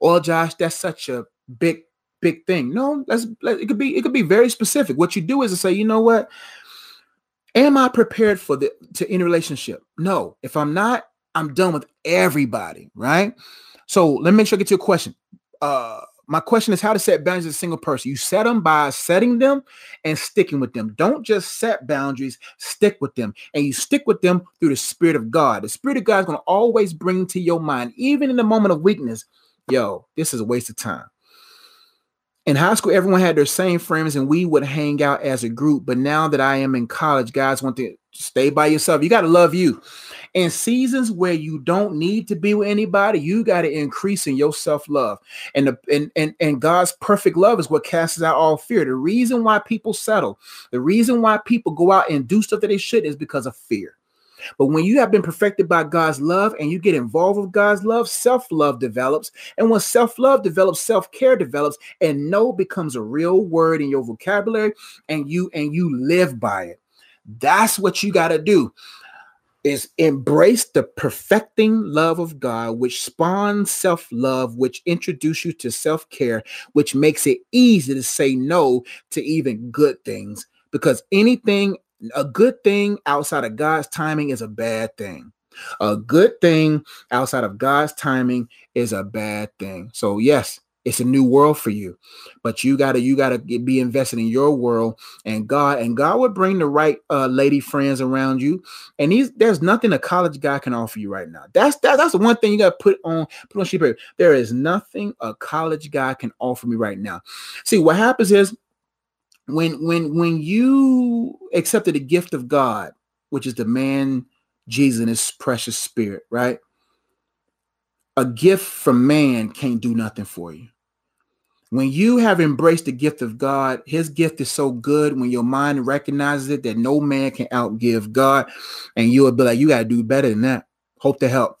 Well, Josh, that's such a big, big thing. No, that's it could be, it could be very specific. What you do is to say, you know what? Am I prepared for the to any relationship? No. If I'm not, I'm done with everybody, right? So let me make sure I get your question. Uh, my question is how to set boundaries as a single person. You set them by setting them and sticking with them. Don't just set boundaries, stick with them. And you stick with them through the Spirit of God. The Spirit of God is going to always bring to your mind, even in the moment of weakness, yo, this is a waste of time. In high school, everyone had their same friends and we would hang out as a group. But now that I am in college, guys want to stay by yourself. You got to love you. In seasons where you don't need to be with anybody, you got to increase in your self-love. And, the, and, and, and God's perfect love is what casts out all fear. The reason why people settle, the reason why people go out and do stuff that they should is because of fear. But when you have been perfected by God's love and you get involved with God's love, self love develops. And when self love develops, self care develops, and no becomes a real word in your vocabulary, and you and you live by it. That's what you got to do is embrace the perfecting love of God, which spawns self love, which introduce you to self care, which makes it easy to say no to even good things. Because anything, a good thing outside of God's timing is a bad thing. A good thing outside of God's timing is a bad thing. So, yes, it's a new world for you, but you gotta you gotta get, be invested in your world and God and God would bring the right uh, lady friends around you. And these there's nothing a college guy can offer you right now. That's that, that's the one thing you gotta put on put on sheet paper. There is nothing a college guy can offer me right now. See what happens is when when when you accepted the gift of God, which is the man Jesus and his precious spirit, right? A gift from man can't do nothing for you. When you have embraced the gift of God, his gift is so good when your mind recognizes it that no man can outgive God. And you will be like, you got to do better than that. Hope to help.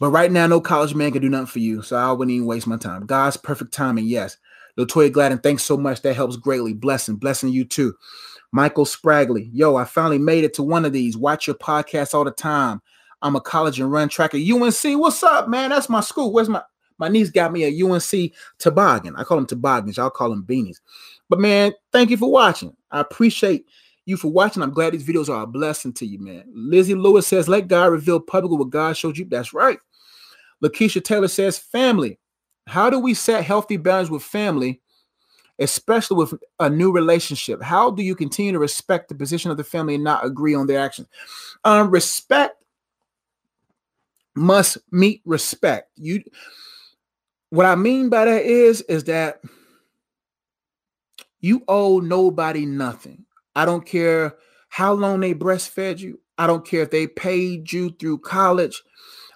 But right now, no college man can do nothing for you. So I wouldn't even waste my time. God's perfect timing, yes. Latoya Gladden, thanks so much. That helps greatly. Blessing, blessing you too. Michael Spragley, yo, I finally made it to one of these. Watch your podcast all the time. I'm a college and run track at UNC. What's up, man? That's my school. Where's my my niece got me a UNC toboggan. I call them toboggans. Y'all call them beanies. But man, thank you for watching. I appreciate you for watching. I'm glad these videos are a blessing to you, man. Lizzie Lewis says, let God reveal publicly what God showed you. That's right. Lakeisha Taylor says, family. How do we set healthy boundaries with family, especially with a new relationship? How do you continue to respect the position of the family and not agree on their actions? Um, respect must meet respect. You what I mean by that is, is that you owe nobody nothing. I don't care how long they breastfed you. I don't care if they paid you through college.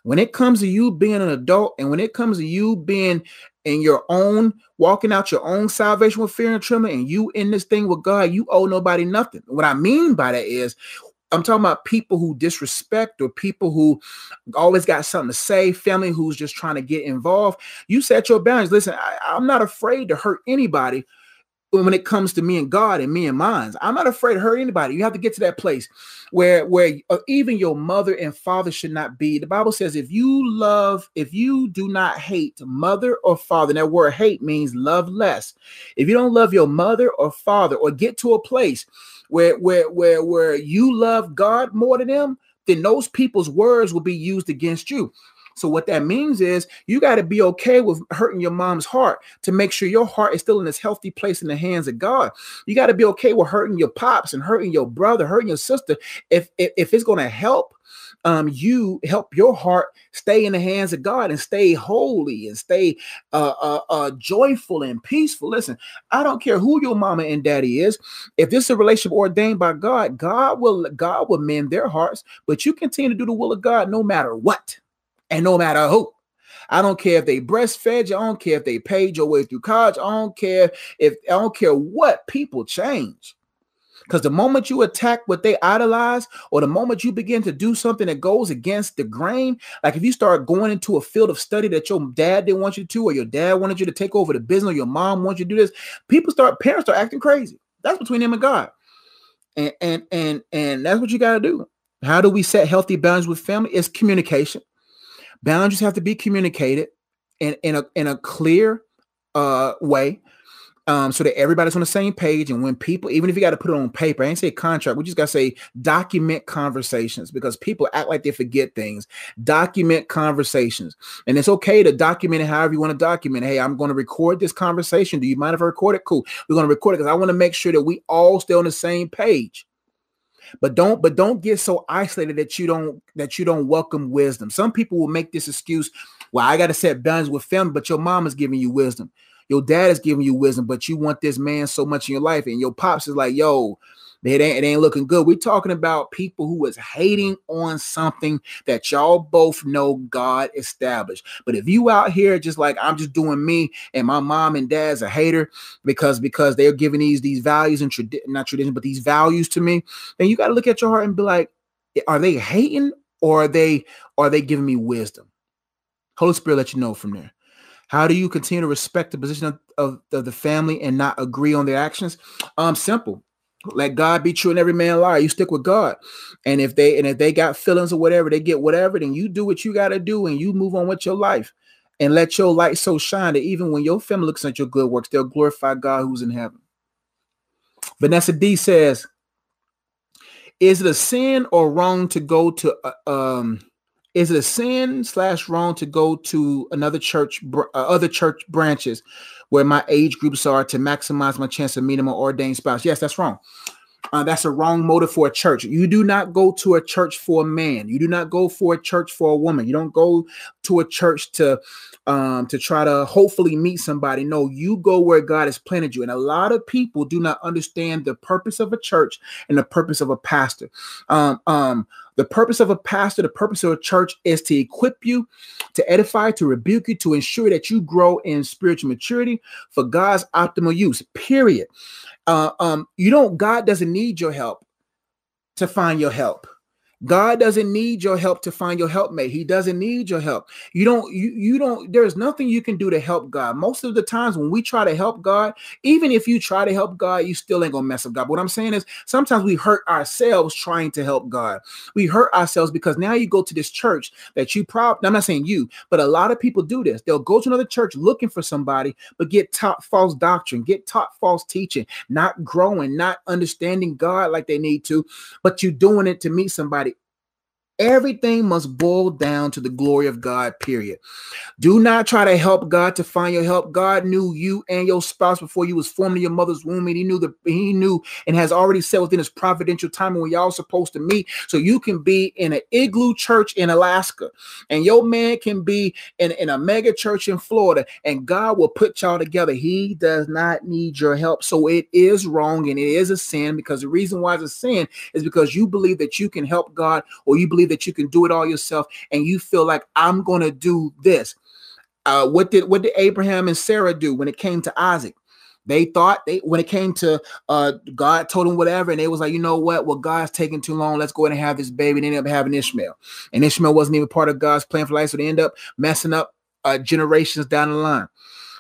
When it comes to you being an adult and when it comes to you being in your own, walking out your own salvation with fear and trembling, and you in this thing with God, you owe nobody nothing. What I mean by that is I'm talking about people who disrespect or people who always got something to say, family who's just trying to get involved. You set your boundaries. Listen, I, I'm not afraid to hurt anybody when it comes to me and God and me and mine. I'm not afraid to hurt anybody. You have to get to that place where where uh, even your mother and father should not be. The Bible says if you love, if you do not hate mother or father, that word hate means love less. If you don't love your mother or father or get to a place where where where where you love God more than them, then those people's words will be used against you. So what that means is you got to be okay with hurting your mom's heart to make sure your heart is still in this healthy place in the hands of God. You got to be okay with hurting your pops and hurting your brother, hurting your sister if if, if it's going to help um, you help your heart stay in the hands of God and stay holy and stay uh, uh, uh, joyful and peaceful. Listen, I don't care who your mama and daddy is. If this is a relationship ordained by God, God will God will mend their hearts. But you continue to do the will of God no matter what and no matter who. I don't care if they breastfed you. I don't care if they paid your way through college. I don't care if I don't care what people change. Because the moment you attack what they idolize, or the moment you begin to do something that goes against the grain, like if you start going into a field of study that your dad didn't want you to, or your dad wanted you to take over the business, or your mom wants you to do this, people start, parents start acting crazy. That's between them and God. And and and and that's what you got to do. How do we set healthy boundaries with family? It's communication. Boundaries have to be communicated in, in a in a clear uh way. Um, so that everybody's on the same page. And when people, even if you got to put it on paper, I ain't say contract, we just got to say document conversations because people act like they forget things. Document conversations. And it's okay to document it however you want to document. Hey, I'm going to record this conversation. Do you mind if I record it? Cool. We're going to record it because I want to make sure that we all stay on the same page but don't but don't get so isolated that you don't that you don't welcome wisdom some people will make this excuse well i got to set boundaries with family but your mom is giving you wisdom your dad is giving you wisdom but you want this man so much in your life and your pops is like yo it ain't, it ain't looking good. We're talking about people who was hating on something that y'all both know God established. But if you out here just like I'm just doing me and my mom and dad's a hater because because they're giving these these values and tradition not tradition but these values to me, then you got to look at your heart and be like, are they hating or are they are they giving me wisdom? Holy Spirit let you know from there. How do you continue to respect the position of, of, of, the family and not agree on their actions? Um, simple. Let God be true and every man lie. You stick with God. And if they and if they got feelings or whatever, they get whatever, then you do what you got to do and you move on with your life. And let your light so shine that even when your family looks at your good works, they'll glorify God who's in heaven. Vanessa D says, Is it a sin or wrong to go to uh, um is it a sin slash wrong to go to another church uh, other church branches where my age groups are to maximize my chance of meeting my ordained spouse. Yes, that's wrong. Uh, that's a wrong motive for a church. You do not go to a church for a man. You do not go for a church for a woman. You don't go to a church to um, to try to hopefully meet somebody. No, you go where God has planted you. And a lot of people do not understand the purpose of a church and the purpose of a pastor. Um, um, the purpose of a pastor, the purpose of a church is to equip you, to edify, to rebuke you, to ensure that you grow in spiritual maturity for God's optimal use. Period. Uh, um, you don't, God doesn't need your help to find your help. God doesn't need your help to find your helpmate. He doesn't need your help. You don't, you, you don't, there's nothing you can do to help God. Most of the times when we try to help God, even if you try to help God, you still ain't gonna mess up God. But what I'm saying is sometimes we hurt ourselves trying to help God. We hurt ourselves because now you go to this church that you probably, I'm not saying you, but a lot of people do this. They'll go to another church looking for somebody, but get taught false doctrine, get taught false teaching, not growing, not understanding God like they need to, but you're doing it to meet somebody Everything must boil down to the glory of God, period. Do not try to help God to find your help. God knew you and your spouse before you was formed in your mother's womb, and he knew that he knew and has already set within his providential time when y'all supposed to meet. So you can be in an igloo church in Alaska, and your man can be in, in a mega church in Florida, and God will put y'all together. He does not need your help. So it is wrong and it is a sin because the reason why it's a sin is because you believe that you can help God or you believe that you can do it all yourself and you feel like I'm going to do this. Uh, what did what did Abraham and Sarah do when it came to Isaac? They thought they when it came to uh God told them whatever, and they was like, you know what? Well, God's taking too long. Let's go ahead and have this baby. And ended up having Ishmael, and Ishmael wasn't even part of God's plan for life, so they end up messing up uh, generations down the line.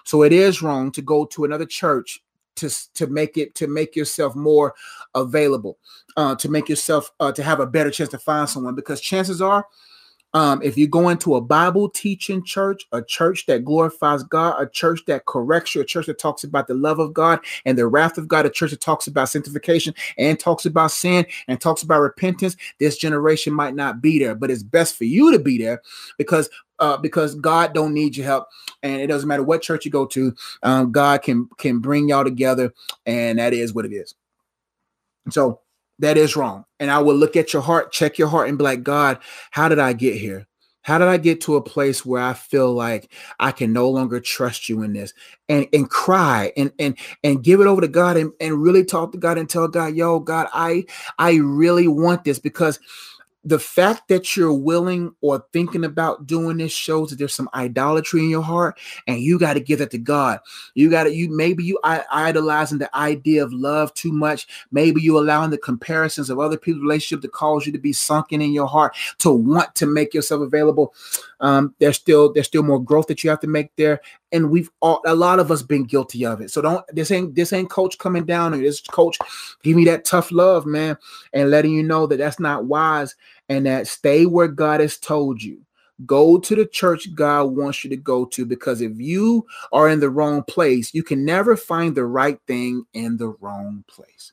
So it is wrong to go to another church to to make it to make yourself more available, uh, to make yourself uh, to have a better chance to find someone. Because chances are um, if you go into a Bible teaching church, a church that glorifies God, a church that corrects you, a church that talks about the love of God and the wrath of God, a church that talks about sanctification and talks about sin and talks about repentance, this generation might not be there, but it's best for you to be there because uh, because God don't need your help, and it doesn't matter what church you go to. Um, God can can bring y'all together, and that is what it is. So that is wrong. And I will look at your heart, check your heart, and be like, God, how did I get here? How did I get to a place where I feel like I can no longer trust you in this? And and cry and and and give it over to God and, and really talk to God and tell God, yo, God, I I really want this because the fact that you're willing or thinking about doing this shows that there's some idolatry in your heart and you got to give that to god. You got to you maybe you idolizing the idea of love too much. Maybe you allowing the comparisons of other people's relationship to cause you to be sunken in your heart to want to make yourself available. Um, there's still there's still more growth that you have to make there and we've all a lot of us been guilty of it so don't this ain't this ain't coach coming down and this coach give me that tough love man and letting you know that that's not wise and that stay where god has told you go to the church god wants you to go to because if you are in the wrong place you can never find the right thing in the wrong place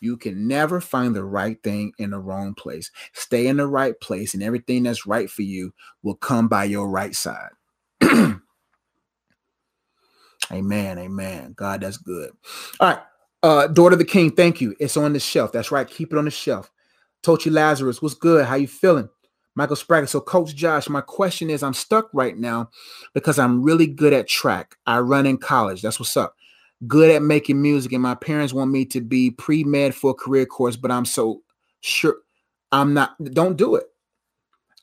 you can never find the right thing in the wrong place. Stay in the right place, and everything that's right for you will come by your right side. amen. Amen. God, that's good. All right. Uh, daughter of the king, thank you. It's on the shelf. That's right. Keep it on the shelf. Tochi Lazarus, what's good? How you feeling? Michael Sprague. So, Coach Josh, my question is I'm stuck right now because I'm really good at track. I run in college. That's what's up good at making music, and my parents want me to be pre med for a career course, but I'm so sure I'm not. Don't do it.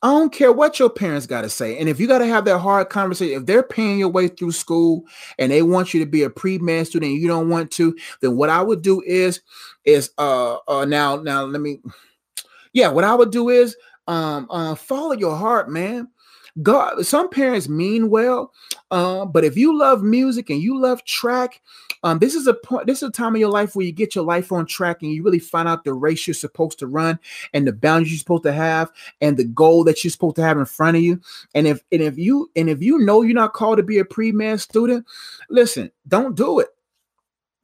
I don't care what your parents got to say. And if you got to have that hard conversation, if they're paying your way through school and they want you to be a pre-med student and you don't want to, then what I would do is, is uh, uh now, now let me, yeah, what I would do is um uh follow your heart, man. God, some parents mean well, uh, but if you love music and you love track, um, this is a point. This is a time in your life where you get your life on track and you really find out the race you're supposed to run and the boundaries you're supposed to have and the goal that you're supposed to have in front of you. And if and if you and if you know you're not called to be a pre-med student, listen, don't do it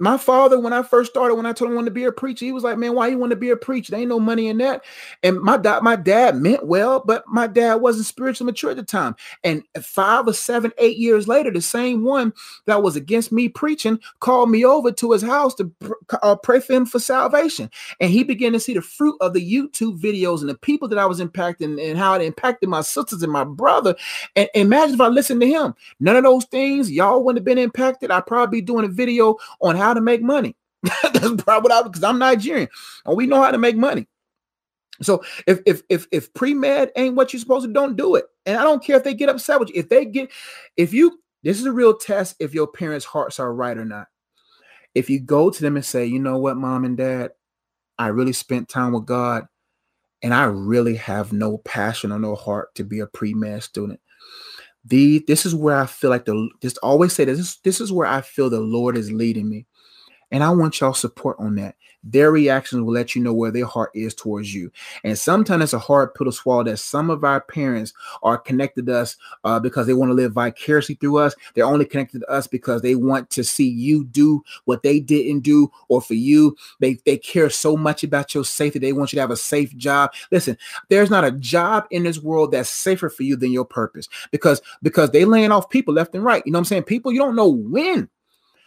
my father, when I first started, when I told him I wanted to be a preacher, he was like, "Man, why you want to be a preacher? There ain't no money in that." And my dad, my dad meant well, but my dad wasn't spiritually mature at the time. And five or seven, eight years later, the same one that was against me preaching called me over to his house to uh, pray for him for salvation. And he began to see the fruit of the YouTube videos and the people that I was impacting and how it impacted my sisters and my brother. And imagine if I listened to him. None of those things, y'all wouldn't have been impacted. I'd probably be doing a video on how to make money. That's probably what I because I'm Nigerian and we know how to make money. So if if if if pre-med ain't what you're supposed to, don't do it. And I don't care if they get upset with you. If they get, if you, this is a real test if your parents' hearts are right or not. If you go to them and say, you know what, mom and dad, I really spent time with God, and I really have no passion or no heart to be a pre-med student. The this is where I feel like the just always say this this is where I feel the Lord is leading me. And I want y'all support on that. Their reactions will let you know where their heart is towards you. And sometimes it's a hard pill to swallow that some of our parents are connected to us uh, because they want to live vicariously through us. They're only connected to us because they want to see you do what they didn't do, or for you, they, they care so much about your safety. They want you to have a safe job. Listen, there's not a job in this world that's safer for you than your purpose because because they laying off people left and right. You know what I'm saying? People you don't know when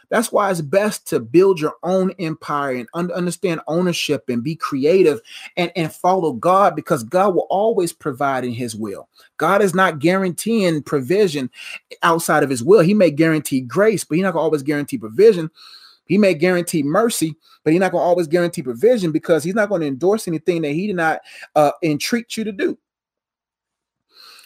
that's why it's best to build your own empire and un- understand ownership and be creative and, and follow God because God will always provide in his will. God is not guaranteeing provision outside of his will. He may guarantee grace, but he's not going to always guarantee provision. He may guarantee mercy, but he's not going to always guarantee provision because he's not going to endorse anything that he did not uh, entreat you to do.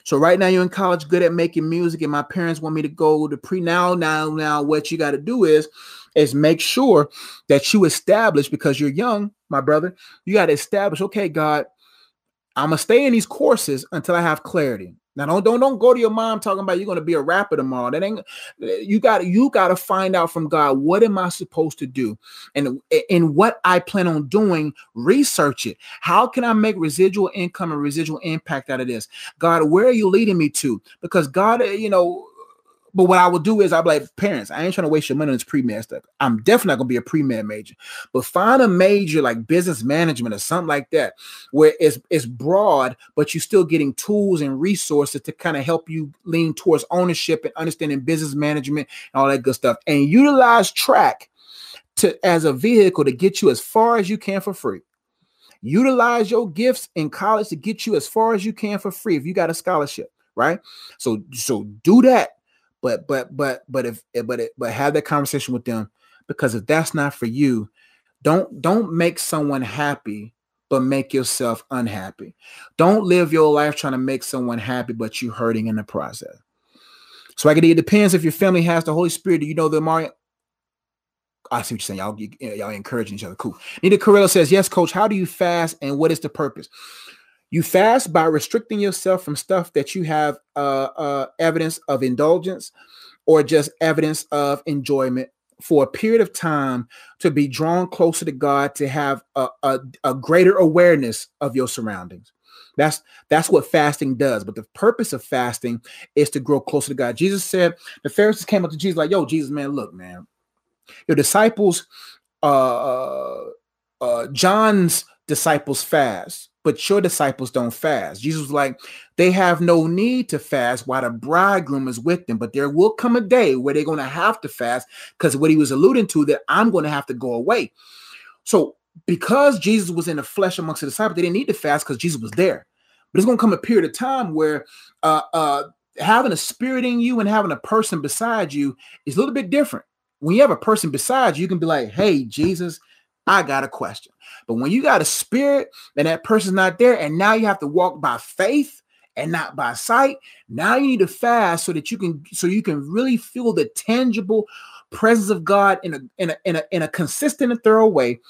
So right now you're in college, good at making music, and my parents want me to go to pre. Now, now, now, what you got to do is, is make sure that you establish because you're young, my brother. You got to establish. Okay, God, I'm gonna stay in these courses until I have clarity. Now don't don't don't go to your mom talking about you're gonna be a rapper tomorrow. That ain't you got you got to find out from God what am I supposed to do, and in what I plan on doing. Research it. How can I make residual income and residual impact out of this? God, where are you leading me to? Because God, you know, but what I would do is I'd be like, parents, I ain't trying to waste your money on this pre-med stuff. I'm definitely not gonna be a pre-med major, but find a major like business management or something like that, where it's it's broad, but you're still getting tools and resources to kind of help you lean towards ownership and understanding business management and all that good stuff. And utilize track to as a vehicle to get you as far as you can for free. Utilize your gifts in college to get you as far as you can for free if you got a scholarship, right? So so do that but but but but if eh, but it, but have that conversation with them because if that's not for you, don't don't make someone happy but make yourself unhappy. Don't live your life trying to make someone happy but you hurting in the process. So I get it depends if your family has the Holy Spirit. Do you know the Mario? I see what you're saying. Y'all, y'all encouraging each other. Cool. Nita Carrillo says, Yes, coach. How do you fast and what is the purpose? You fast by restricting yourself from stuff that you have uh, uh, evidence of indulgence or just evidence of enjoyment for a period of time to be drawn closer to God, to have a, a, a greater awareness of your surroundings. That's that's what fasting does. But the purpose of fasting is to grow closer to God. Jesus said the Pharisees came up to Jesus like, "Yo, Jesus, man, look, man, your disciples, uh, uh, uh John's disciples fast but your disciples don't fast. Jesus was like, they have no need to fast while the bridegroom is with them, but there will come a day where they're going to have to fast because what he was alluding to that I'm going to have to go away. So because Jesus was in the flesh amongst the disciples, they didn't need to fast because Jesus was there. But it's going to come a period of time where uh, uh, having a spirit in you and having a person beside you is a little bit different. When you have a person beside you, you can be like, hey, Jesus, I got a question. But when you got a spirit and that person's not there, and now you have to walk by faith and not by sight, now you need to fast so that you can so you can really feel the tangible presence of God in a in a in a, in a consistent and thorough way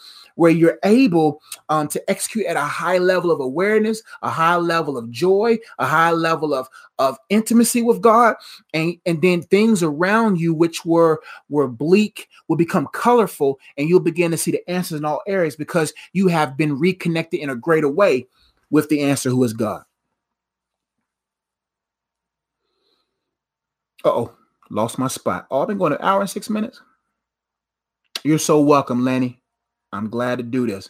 where you're able um, to execute at a high level of awareness, a high level of joy, a high level of, of intimacy with God, and, and then things around you which were were bleak will become colorful, and you'll begin to see the answers in all areas because you have been reconnected in a greater way with the answer who is God. oh, lost my spot. Oh, I've been going an hour and six minutes. You're so welcome, Lanny. I'm glad to do this.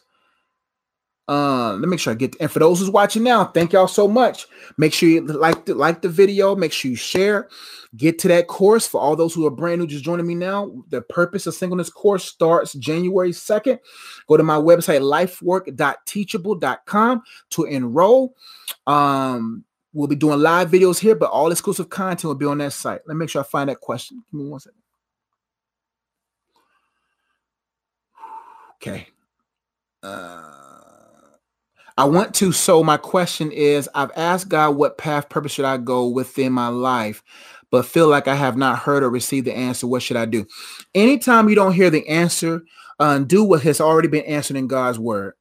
Uh, let me make sure I get. To, and for those who's watching now, thank y'all so much. Make sure you like the like the video. Make sure you share. Get to that course for all those who are brand new, just joining me now. The purpose of singleness course starts January 2nd. Go to my website lifework.teachable.com to enroll. Um, we'll be doing live videos here, but all exclusive content will be on that site. Let me make sure I find that question. Give me one second. Okay. Uh, I want to. So my question is, I've asked God what path, purpose should I go within my life, but feel like I have not heard or received the answer. What should I do? Anytime you don't hear the answer, undo what has already been answered in God's word.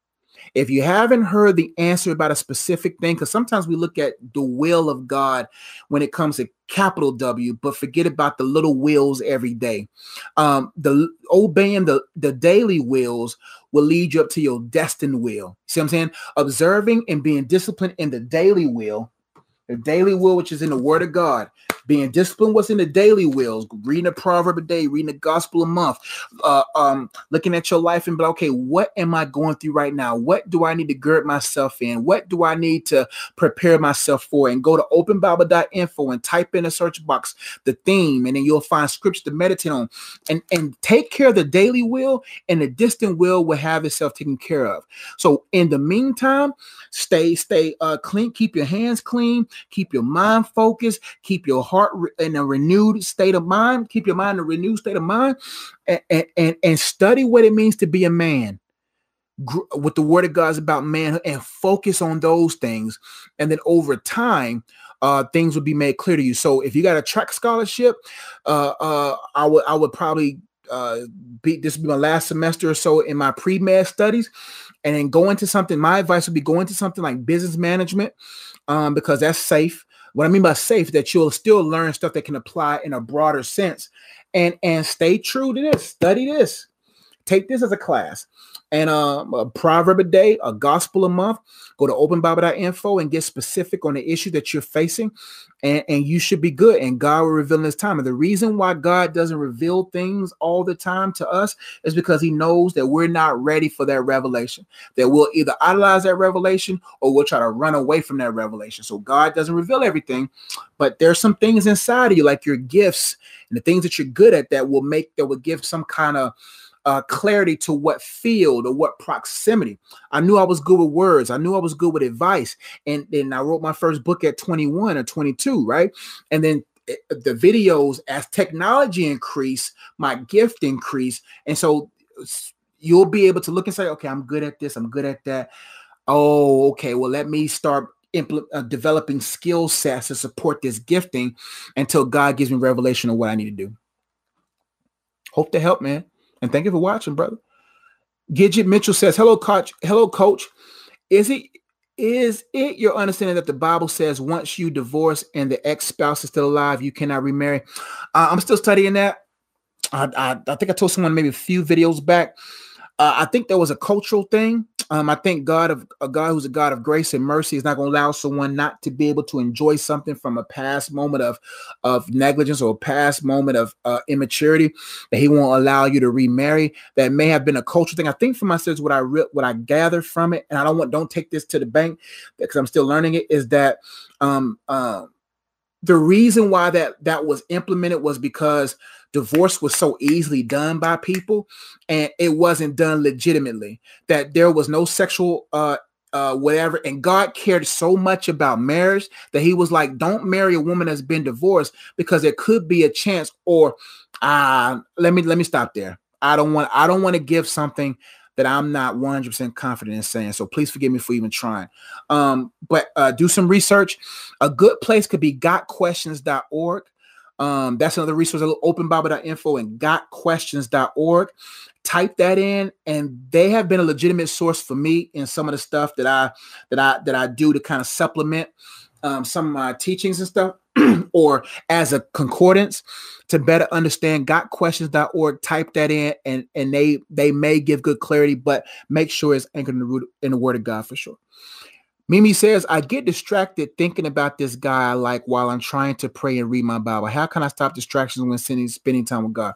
If you haven't heard the answer about a specific thing, because sometimes we look at the will of God when it comes to capital W, but forget about the little wills every day. Um, the obeying the, the daily wills will lead you up to your destined will. See what I'm saying? Observing and being disciplined in the daily will, the daily will, which is in the word of God, being disciplined what's in the daily wills. Reading a proverb a day reading the gospel a month. Uh, um, looking at your life and be like okay what am i going through right now? What do i need to gird myself in? What do i need to prepare myself for? And go to openbible.info and type in a search box the theme and then you'll find scripture to meditate on. And and take care of the daily will and the distant will will have itself taken care of. So in the meantime stay stay uh clean. Keep your hands clean keep your mind focused keep your heart heart in a renewed state of mind. Keep your mind in a renewed state of mind and, and, and study what it means to be a man. What the word of God is about manhood and focus on those things. And then over time, uh, things will be made clear to you. So if you got a track scholarship, uh, uh, I would I would probably uh, be this would be my last semester or so in my pre med studies, and then go into something. My advice would be go into something like business management, um, because that's safe What I mean by safe, that you'll still learn stuff that can apply in a broader sense. And and stay true to this. Study this. Take this as a class and um, a proverb a day, a gospel a month. Go to openbible.info and get specific on the issue that you're facing, and, and you should be good. And God will reveal in His time. And the reason why God doesn't reveal things all the time to us is because He knows that we're not ready for that revelation. That we'll either idolize that revelation or we'll try to run away from that revelation. So God doesn't reveal everything, but there's some things inside of you, like your gifts and the things that you're good at, that will make that will give some kind of uh, clarity to what field or what proximity. I knew I was good with words. I knew I was good with advice. And then I wrote my first book at 21 or 22, right? And then eh, the videos, as technology increased, my gift increased. And so you'll be able to look and say, okay, I'm good at this, I'm good at that. Oh, okay. Well, let me start impl- uh, developing skill sets to support this gifting until God gives me revelation of what I need to do. Hope to help, man. And thank you for watching, brother. Gidget Mitchell says, "Hello, coach. Hello, coach. Is it is it your understanding that the Bible says once you divorce and the ex spouse is still alive, you cannot remarry?" Uh, I'm still studying that. I, I, I think I told someone maybe a few videos back. Uh, I think there was a cultural thing. Um, I think God of a God who's a God of grace and mercy is not going to allow someone not to be able to enjoy something from a past moment of of negligence or a past moment of uh, immaturity that He won't allow you to remarry. That may have been a cultural thing. I think for myself, what I re- what I gathered from it, and I don't want don't take this to the bank because I'm still learning it, is that um, uh, the reason why that that was implemented was because divorce was so easily done by people and it wasn't done legitimately that there was no sexual uh uh whatever and god cared so much about marriage that he was like don't marry a woman that's been divorced because there could be a chance or uh let me let me stop there. I don't want i don't want to give something that i'm not 100% confident in saying so please forgive me for even trying. Um but uh do some research. A good place could be gotquestions.org um, that's another resource, openbible.info and gotquestions.org. Type that in, and they have been a legitimate source for me in some of the stuff that I that I that I do to kind of supplement um, some of my teachings and stuff, or as a concordance to better understand gotquestions.org. Type that in, and and they they may give good clarity, but make sure it's anchored in the root in the Word of God for sure. Mimi says, I get distracted thinking about this guy like while I'm trying to pray and read my Bible. How can I stop distractions when spending, spending time with God?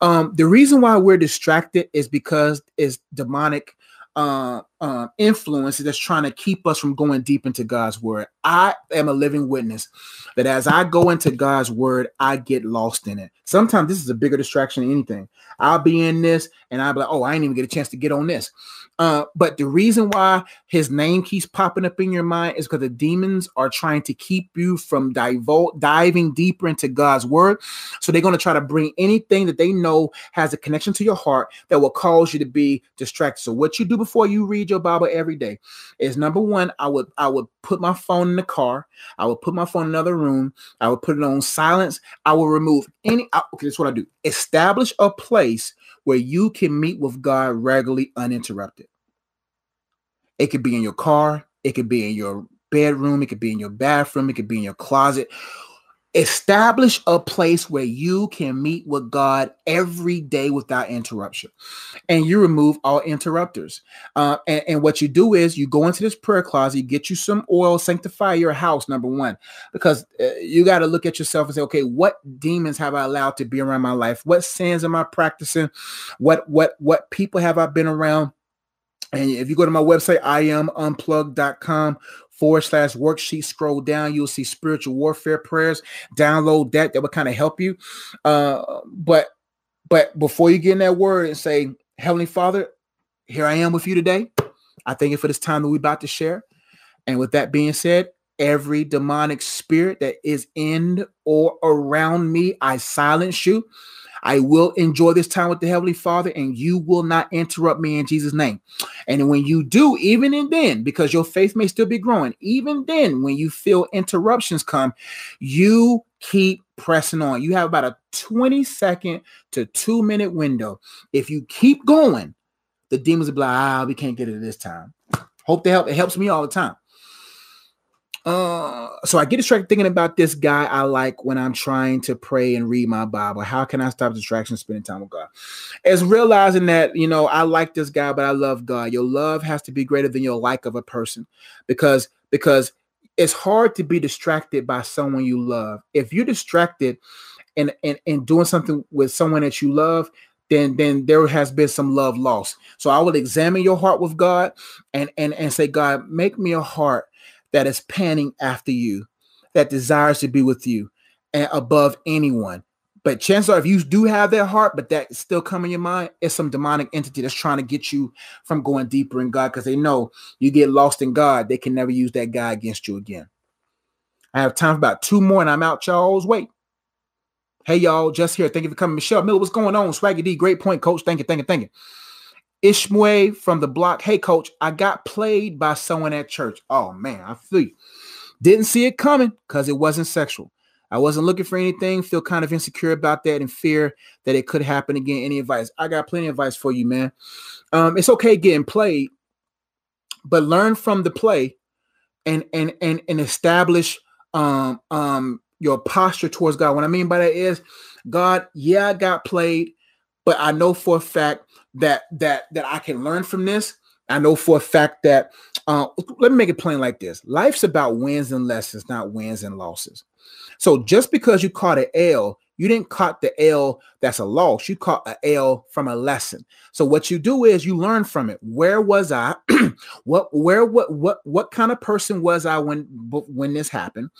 Um, the reason why we're distracted is because it's demonic uh, uh, influences that's trying to keep us from going deep into God's word. I am a living witness that as I go into God's word, I get lost in it. Sometimes this is a bigger distraction than anything. I'll be in this and I'll be like, oh, I didn't even get a chance to get on this. Uh, but the reason why his name keeps popping up in your mind is because the demons are trying to keep you from divul- diving deeper into God's word. So they're going to try to bring anything that they know has a connection to your heart that will cause you to be distracted. So what you do before you read your Bible every day is number one, I would I would put my phone in the car. I would put my phone in another room. I would put it on silence. I would remove any. Okay, that's what I do. Establish a place where you can meet with God regularly, uninterrupted. It could be in your car. It could be in your bedroom. It could be in your bathroom. It could be in your closet. Establish a place where you can meet with God every day without interruption. And you remove all interrupters. Uh, and, and, what you do is you go into this prayer closet, you get you some oil, sanctify your house, number one, because uh, you got to look at yourself and say, okay, what demons have I allowed to be around my life? What sins am I practicing? What what what people have I been around? And if you go to my website, iamunplugged.com forward slash worksheet, scroll down, you'll see spiritual warfare prayers. Download that. That would kind of help you. Uh, but but before you get in that word and say, Heavenly Father, here I am with you today. I thank you for this time that we're about to share. And with that being said, every demonic spirit that is in or around me, I silence you. I will enjoy this time with the Heavenly Father, and you will not interrupt me in Jesus' name. And when you do, even in then, because your faith may still be growing, even then, when you feel interruptions come, you keep pressing on. You have about a 20 second to two minute window. If you keep going, the demons will be like, ah, we can't get it this time. Hope to help. It helps me all the time. Uh, so I get distracted thinking about this guy I like when I'm trying to pray and read my Bible. How can I stop distraction spending time with God? It's realizing that, you know, I like this guy, but I love God. Your love has to be greater than your like of a person because because it's hard to be distracted by someone you love. If you're distracted and and, and doing something with someone that you love, then then there has been some love lost. So I will examine your heart with God and and and say, God, make me a heart that is panning after you, that desires to be with you and above anyone. But chances are, if you do have that heart, but that still come in your mind, it's some demonic entity that's trying to get you from going deeper in God because they know you get lost in God, they can never use that guy against you again. I have time for about two more and I'm out, y'all. Wait. Hey, y'all, just here. Thank you for coming. Michelle Miller, what's going on? Swaggy D, great point, coach. Thank you, thank you, thank you. Ishmael from the block. Hey, coach, I got played by someone at church. Oh, man, I feel you. Didn't see it coming because it wasn't sexual. I wasn't looking for anything, feel kind of insecure about that and fear that it could happen again. Any advice? I got plenty of advice for you, man. Um, it's okay getting played, but learn from the play and and and and establish um um your posture towards God. What I mean by that is, God, yeah, I got played, but I know for a fact that that that I can learn from this. I know for a fact that uh, let me make it plain like this: life's about wins and lessons, not wins and losses. So just because you caught an L you didn't caught the L that's a loss. You caught a L from a lesson. So what you do is you learn from it. Where was I? what where what what what kind of person was I when when this happened?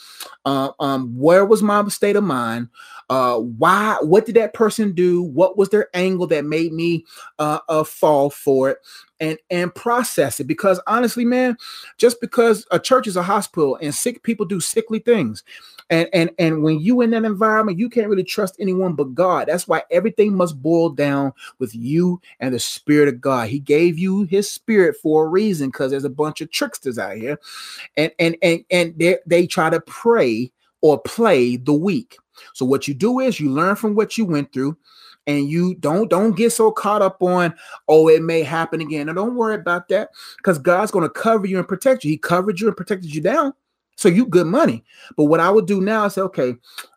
Uh, um, where was my state of mind? Uh, why? What did that person do? What was their angle that made me uh, uh fall for it? And and process it because honestly man just because a church is a hospital and sick people do sickly things and and and when you in that environment, you can't really trust anyone but God. That's why everything must boil down with you and the spirit of God. He gave you his spirit for a reason because there's a bunch of tricksters out here. And and and and they, they try to pray or play the weak. So what you do is you learn from what you went through and you don't don't get so caught up on oh it may happen again. Now don't worry about that because God's going to cover you and protect you. He covered you and protected you down. So you good money. But what I would do now is say, okay,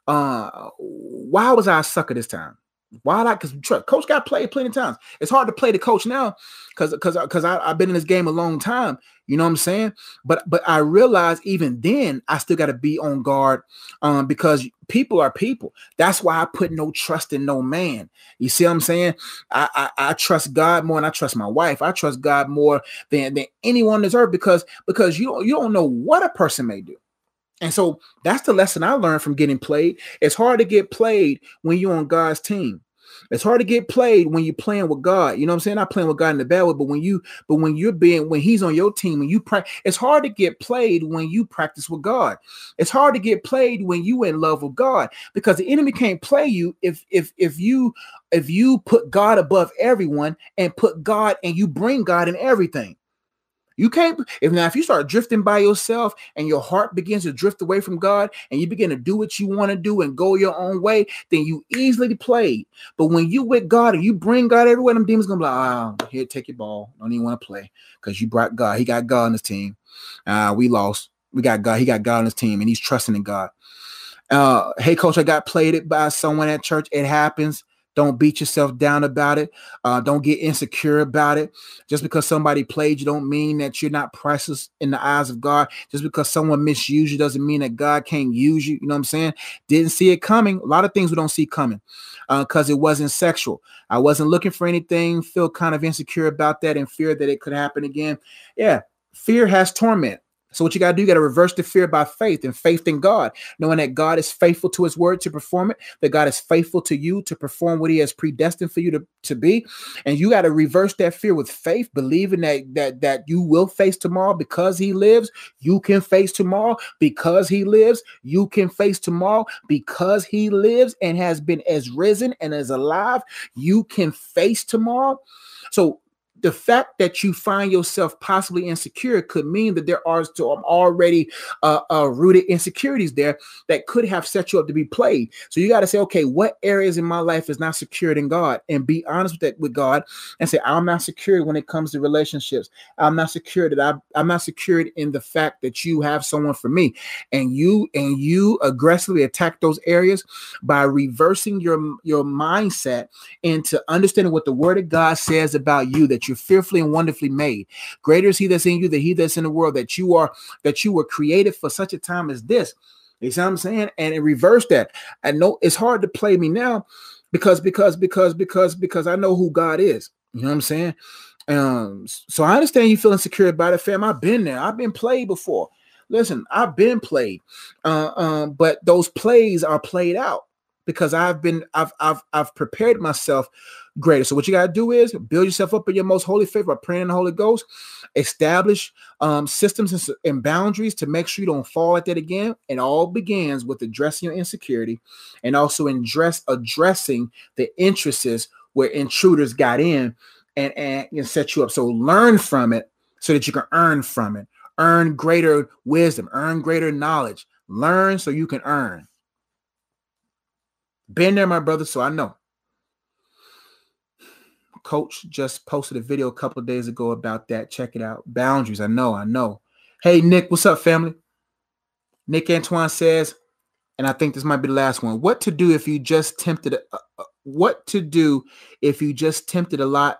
uh, why was I a sucker this time? Why not? Because coach got played plenty of times. It's hard to play the coach now because because because I've been in this game a long time. You know what I'm saying? But but I realize even then I still got to be on guard um, because people are people. That's why I put no trust in no man. You see what I'm saying? I, I, I trust God more and I trust my wife. I trust God more than than anyone earth because because you don't you don't know what a person may do. And so that's the lesson I learned from getting played. It's hard to get played when you're on God's team. It's hard to get played when you're playing with God. You know what I'm saying? Not playing with God in the bad way, but when you, but when you're being, when He's on your team, when you practice, it's hard to get played when you practice with God. It's hard to get played when you in love with God because the enemy can't play you if if if you if you put God above everyone and put God and you bring God in everything. You can't if now if you start drifting by yourself and your heart begins to drift away from God and you begin to do what you want to do and go your own way, then you easily play. But when you with God and you bring God everywhere, them demons gonna be like, oh, here, take your ball. Don't even want to play because you brought God. He got God on his team. Uh, we lost. We got God. He got God on his team, and he's trusting in God. Uh, hey, coach, I got played it by someone at church. It happens. Don't beat yourself down about it. Uh, don't get insecure about it. Just because somebody played you don't mean that you're not priceless in the eyes of God. Just because someone misused you doesn't mean that God can't use you. You know what I'm saying? Didn't see it coming. A lot of things we don't see coming because uh, it wasn't sexual. I wasn't looking for anything. Feel kind of insecure about that and fear that it could happen again. Yeah, fear has torment. So what you got to do, you got to reverse the fear by faith and faith in God, knowing that God is faithful to his word to perform it, that God is faithful to you to perform what he has predestined for you to, to be. And you got to reverse that fear with faith, believing that that that you will face tomorrow because he lives. You can face tomorrow because he lives. You can face tomorrow because he lives and has been as risen and as alive. You can face tomorrow. So the fact that you find yourself possibly insecure could mean that there are already uh, uh, rooted insecurities there that could have set you up to be played. So you got to say, okay, what areas in my life is not secured in God, and be honest with that with God, and say, I'm not secured when it comes to relationships. I'm not secured that I, I'm not secured in the fact that you have someone for me, and you and you aggressively attack those areas by reversing your your mindset into understanding what the Word of God says about you that you're fearfully and wonderfully made. Greater is he that's in you than he that's in the world, that you are that you were created for such a time as this. You see what I'm saying? And in reverse that. I know it's hard to play me now because because because because because I know who God is. You know what I'm saying? Um, so I understand you feeling insecure about it, fam. I've been there, I've been played before. Listen, I've been played, uh, um, but those plays are played out because I've been I've I've I've prepared myself greater. So what you got to do is build yourself up in your most holy faith by praying in the Holy Ghost. Establish um, systems and, and, boundaries to make sure you don't fall at that again. It all begins with addressing your insecurity and also address addressing the interests where intruders got in and, and, and set you up. So learn from it so that you can earn from it. Earn greater wisdom, earn greater knowledge. Learn so you can earn. Been there, my brother, so I know. Coach just posted a video a couple days ago about that. Check it out. Boundaries. I know, I know. Hey, Nick, what's up, family? Nick Antoine says, and I think this might be the last one. What to do if you just tempted? Uh, uh, what to do if you just tempted a lot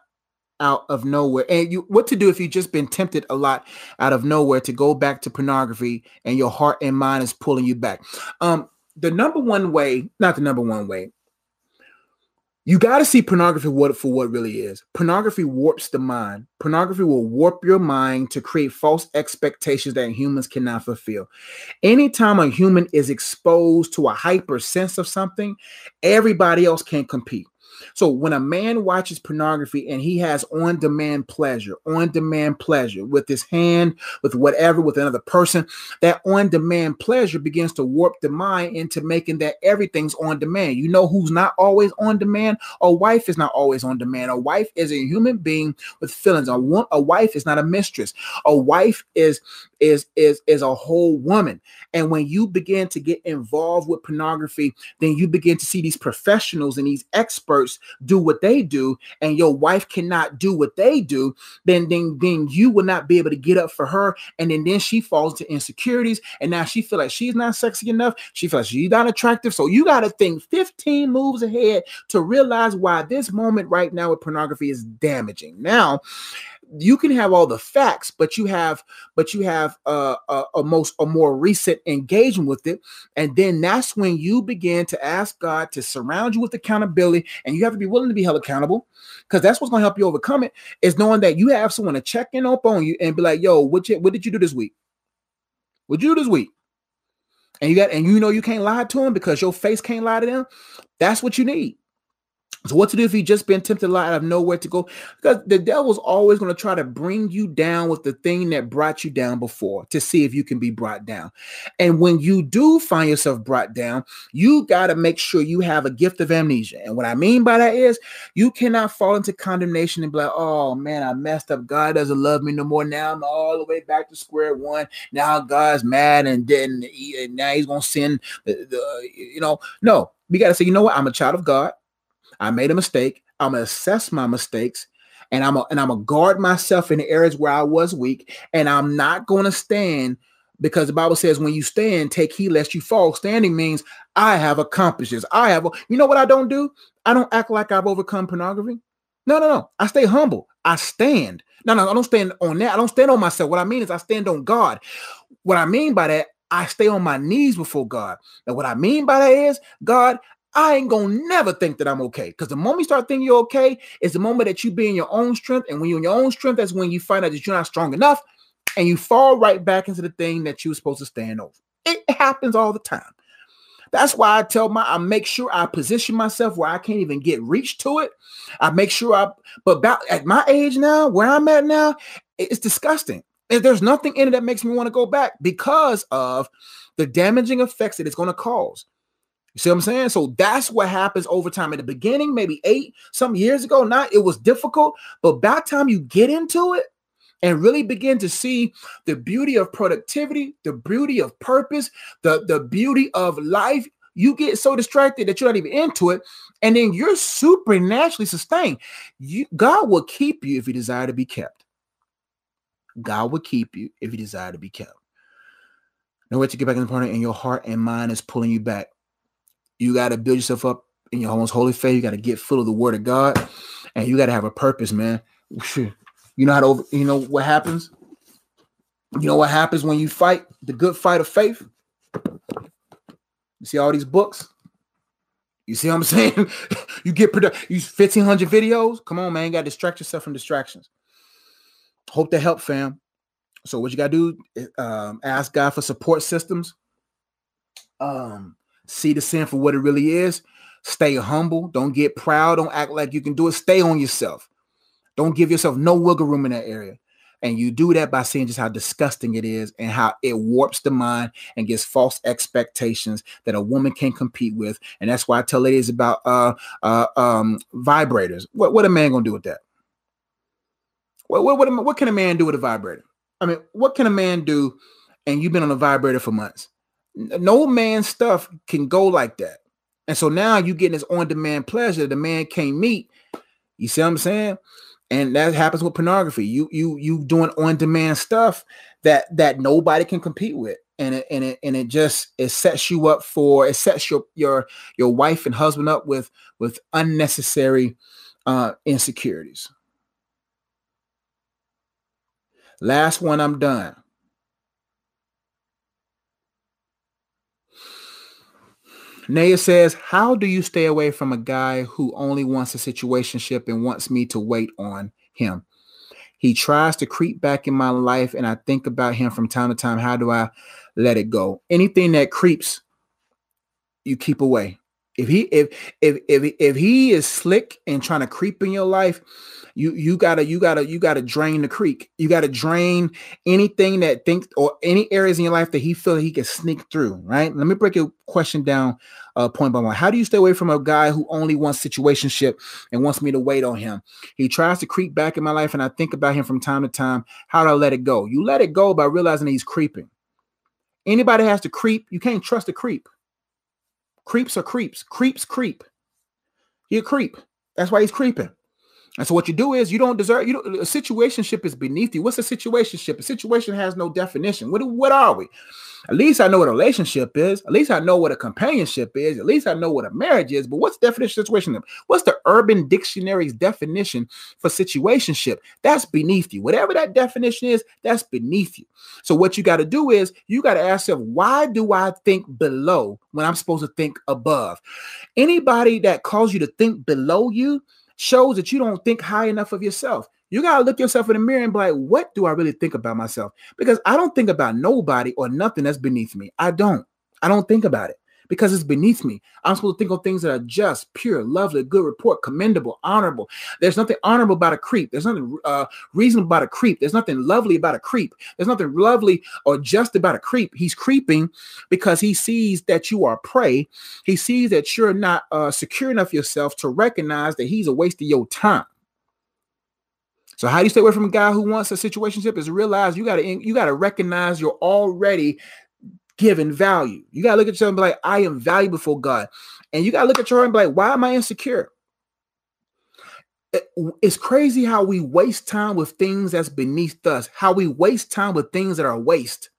out of nowhere? And you, what to do if you just been tempted a lot out of nowhere to go back to pornography, and your heart and mind is pulling you back? Um, the number one way, not the number one way, you got to see pornography what for what really is. Pornography warps the mind. Pornography will warp your mind to create false expectations that humans cannot fulfill. Anytime a human is exposed to a hyper sense of something, everybody else can compete. So when a man watches pornography and he has on demand pleasure, on demand pleasure with his hand, with whatever, with another person, that on demand pleasure begins to warp the mind into making that everything's on demand. You know who's not always on demand? A wife is not always on demand. A wife is a human being with feelings. A, a wife is not a mistress. A wife is is is is a whole woman. And when you begin to get involved with pornography, then you begin to see these professionals and these experts do what they do, and your wife cannot do what they do, then then then you will not be able to get up for her. And then then she falls into insecurities, and now she feel like she's not sexy enough. She feels she's not attractive. So you got to think 15 moves ahead to realize why this moment right now with pornography is damaging. Now, you can have all the facts but you have but you have a, a, a, most a more recent engagement with it. And then that's when you begin to ask god to surround you with accountability and you have to be willing to be held accountable because that's what's going to help you overcome it is knowing that you have someone to check in up on you and be like yo what, you, what did you do this week? What you do this week? And you got and you know you can't lie to them because your face can't lie to them. That's what you need so what to do if you just been tempted a lot out of nowhere to go? Because the devil's always going to try to bring you down with the thing that brought you down before to see if you can be brought down. And when you do find yourself brought down, you got to make sure you have a gift of amnesia. And what I mean by that is you cannot fall into condemnation and be like, oh man, I messed up. God doesn't love me no more. Now I'm all the way back to square one. Now God's mad and then he, now he's going to send the, the, you know, no, we got to say, you know what? I'm a child of God. I made a mistake. I'm gonna assess my mistakes and I'm a, and I'm gonna guard myself in the areas where I was weak, and I'm not gonna stand because the Bible says when you stand, take heed lest you fall. Standing means I have accomplished this. I have, you know what I don't do? I don't act like I've overcome pornography. No, no, no. I stay humble. I stand. No, no, I don't stand on that. I don't stand on myself. What I mean is I stand on God. What I mean by that, I stay on my knees before God. And what I mean by that is, God, I ain't gonna never think that I'm okay. Because the moment you start thinking you're okay is the moment that you be in your own strength. And when you're in your own strength, that's when you find out that you're not strong enough and you fall right back into the thing that you were supposed to stand over. It happens all the time. That's why I tell my I make sure I position myself where I can't even get reached to it. I make sure I but about at my age now, where I'm at now, it's disgusting. There's nothing in it that makes me want to go back because of the damaging effects that it's going to cause. You see what I'm saying? So that's what happens over time. At the beginning, maybe eight some years ago, not it was difficult, but by the time you get into it and really begin to see the beauty of productivity, the beauty of purpose, the, the beauty of life, you get so distracted that you're not even into it, and then you're supernaturally sustained. You God will keep you if you desire to be kept. God will keep you if you desire to be kept. Nowhere to get back in the partner, and your heart and mind is pulling you back. You got to build yourself up in your most holy faith. You got to get full of the word of God, and you got to have a purpose, man. You know how to, you know what happens? You know what happens when you fight the good fight of faith? You see all these books? You see what I'm saying? you get productive. Use 1500 videos. Come on, man. You got to distract yourself from distractions. Hope to help, fam. So what you got to do? Um, ask God for support systems. Um, see the sin for what it really is. Stay humble. Don't get proud. Don't act like you can do it. Stay on yourself. Don't give yourself no wiggle room in that area. And you do that by seeing just how disgusting it is and how it warps the mind and gives false expectations that a woman can compete with. And that's why I tell ladies about uh, uh, um, vibrators. What, what a man gonna do with that? What, what, what, what can a man do with a vibrator? I mean, what can a man do? And you've been on a vibrator for months. No man stuff can go like that. And so now you getting this on-demand pleasure the man can't meet. You see what I'm saying? And that happens with pornography. You you you doing on-demand stuff that that nobody can compete with. And it and it and it just it sets you up for it sets your your your wife and husband up with with unnecessary uh insecurities. Last one, I'm done. Naya says, How do you stay away from a guy who only wants a situationship and wants me to wait on him? He tries to creep back in my life and I think about him from time to time. How do I let it go? Anything that creeps, you keep away. If he if if if if he is slick and trying to creep in your life, you you gotta you gotta you gotta drain the creek. You gotta drain anything that thinks or any areas in your life that he feel he can sneak through. Right. Let me break your question down uh, point by point. How do you stay away from a guy who only wants situationship and wants me to wait on him? He tries to creep back in my life, and I think about him from time to time. How do I let it go? You let it go by realizing he's creeping. Anybody has to creep. You can't trust a creep. Creeps are creeps. Creeps creep. He a creep. That's why he's creeping. And so what you do is you don't deserve you don't a situationship is beneath you. What's a situationship? A situation has no definition. What what are we? At least I know what a relationship is. At least I know what a companionship is. At least I know what a marriage is. But what's the definition of situation? What's the urban dictionary's definition for situationship? That's beneath you. Whatever that definition is, that's beneath you. So what you got to do is you got to ask yourself, why do I think below when I'm supposed to think above? Anybody that calls you to think below you shows that you don't think high enough of yourself. You got to look yourself in the mirror and be like, what do I really think about myself? Because I don't think about nobody or nothing that's beneath me. I don't. I don't think about it because it's beneath me. I'm supposed to think of things that are just, pure, lovely, good report, commendable, honorable. There's nothing honorable about a creep. There's nothing uh, reasonable about a creep. There's nothing lovely about a creep. There's nothing lovely or just about a creep. He's creeping because he sees that you are prey. He sees that you're not uh, secure enough yourself to recognize that he's a waste of your time. So how do you stay away from a guy who wants a situationship? Is realize you gotta you gotta recognize you're already given value. You gotta look at yourself and be like, I am valuable for God. And you gotta look at your and be like, why am I insecure? It's crazy how we waste time with things that's beneath us, how we waste time with things that are waste.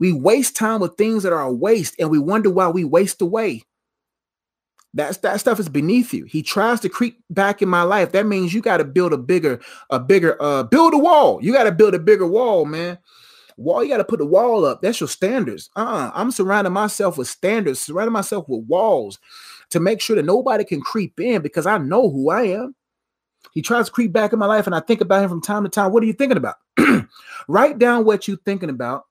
We waste time with things that are waste, and we wonder why we waste away. That's that stuff is beneath you. He tries to creep back in my life. That means you got to build a bigger, a bigger, uh, build a wall. You got to build a bigger wall, man wall you got to put the wall up. That's your standards. Uh i'm surrounding myself with standards surrounding myself with walls to make sure that nobody can creep in because i know who i am. He tries to creep back in my life and i think about him from time to time. What are you thinking about? Write down what you're thinking about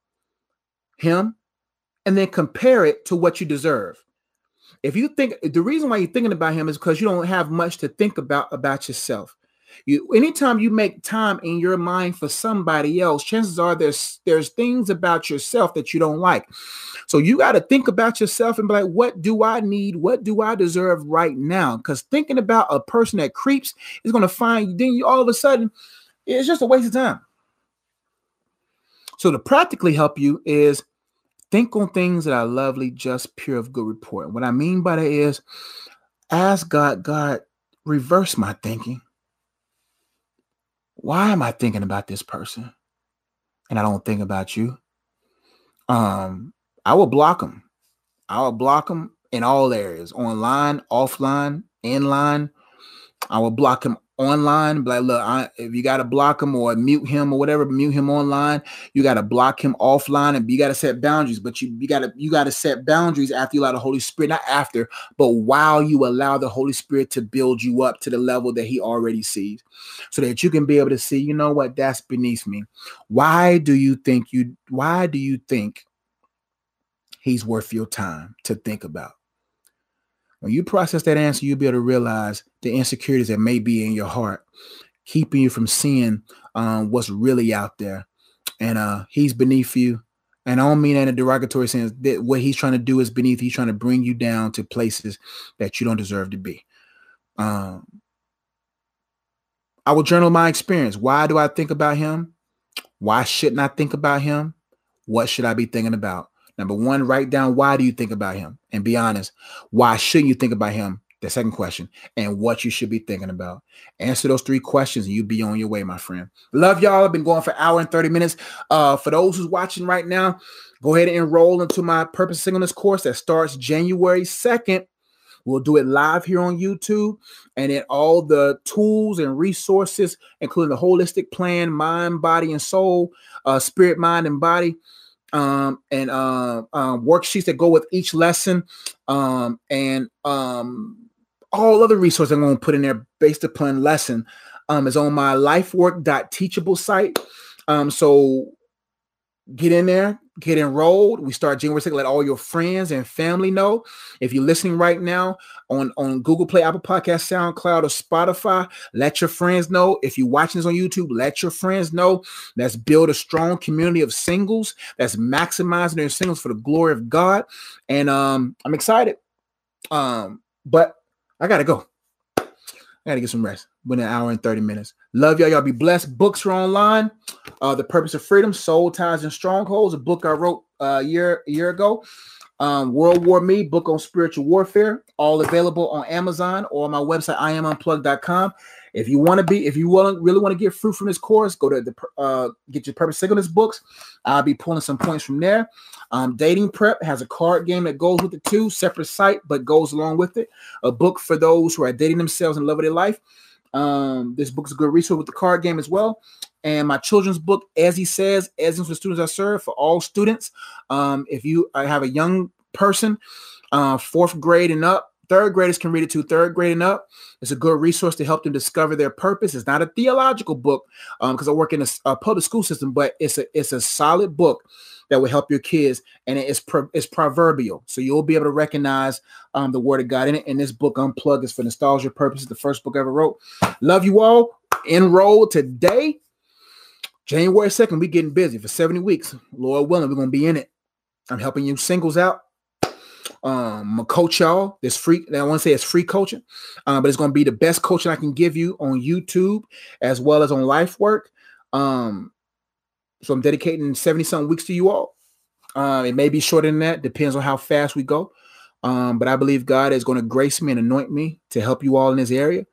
him and then compare it to what you deserve. If you think the reason why you're thinking about him is because you don't have much to think about about yourself You anytime you make time in your mind for somebody else, chances are there's there's things about yourself that you don't like. So you got to think about yourself and be like, what do I need? What do I deserve right now? Because thinking about a person that creeps is going to find you, then you all of a sudden, it's just a waste of time. So to practically help you is think on things that are lovely, just pure of good report. What I mean by that is ask God, God, reverse my thinking. Why am I thinking about this person? And I don't think about you. Um, I will block them. I will block them in all areas, online, offline, inline. I will block them online. Like, look, I, if you got to block him or mute him or whatever, mute him online. You got to block him offline, and you got to set boundaries. But you you got to you got to set boundaries after you allow the Holy Spirit, not after, but while you allow the Holy Spirit to build you up to the level that He already sees, so that you can be able to see, you know what, that's beneath me. Why do you think you? Why do you think? He's worth your time to think about. When you process that answer, you'll be able to realize the insecurities that may be in your heart, keeping you from seeing um, what's really out there. And uh, he's beneath you. And I don't mean that in a derogatory sense. That what he's trying to do is beneath. He's trying to bring you down to places that you don't deserve to be. Um, I will journal my experience. Why do I think about him? Why shouldn't I think about him? What should I be thinking about? Number one, write down why do you think about him and be honest. Why shouldn't you think about him? The second question, and what you should be thinking about. Answer those three questions and you be on your way, my friend. Love y'all. I've been going for an hour and 30 minutes. Uh, for those who's watching right now, go ahead and enroll into my purpose singleness course that starts January 2nd. We'll do it live here on YouTube and then all the tools and resources, including the holistic plan, mind, body, and soul, uh, spirit, mind, and body um, and uh, uh, worksheets that go with each lesson, um, and um, all other resources I'm going to put in there based upon lesson um, is on my lifework.teachable site. Um, so get in there, get enrolled. We start January 2nd. Let all your friends and family know. If you're listening right now on, on Google Play, Apple Podcast, SoundCloud, or Spotify, let your friends know. If you're watching this on YouTube, let your friends know. Let's build a strong community of singles that's maximizing their singles for the glory of God. And um, I'm excited. Um, but I gotta go. I gotta get some rest. Been an hour and 30 minutes. Love y'all. Y'all be blessed. Books are online. Uh, The Purpose of Freedom, Soul Ties and Strongholds, a book I wrote uh, a year a year ago. Um, World War Me, book on spiritual warfare, all available on Amazon or on my website, iamunplugged.com. If you want to be, if you want really want to get fruit from this course, go to the uh, get your purpose singleness books. I'll be pulling some points from there. Um, Dating Prep has a card game that goes with the two separate site, but goes along with it. A book for those who are dating themselves and love of their life. Um, this book is a good resource with the card game as well. And my children's book, as he says, as for students I serve, for all students. Um, if you I have a young person, uh, fourth grade and up, Third graders can read it too. Third grade and up. It's a good resource to help them discover their purpose. It's not a theological book because um, I work in a, a, public school system, but it's a it's a solid book that will help your kids, and it's it's proverbial, so you'll be able to recognize um, the word of God in it. And this book, Unplugged, is for nostalgia purposes. The first book I ever wrote. Love you all. Enroll today. January 2nd, we getting busy for 70 weeks. Lord willing, we're gonna be in it. I'm helping you singles out um, coach y'all. This free. I want to say it's free coaching, uh, but it's to be the best coaching I can give you on YouTube as well as on Life Work. Um, so I'm dedicating 70 something weeks to you all. Uh, it may be shorter than that, depends on how fast we go. Um, but I believe God is going to grace me and anoint me to help you all in this area.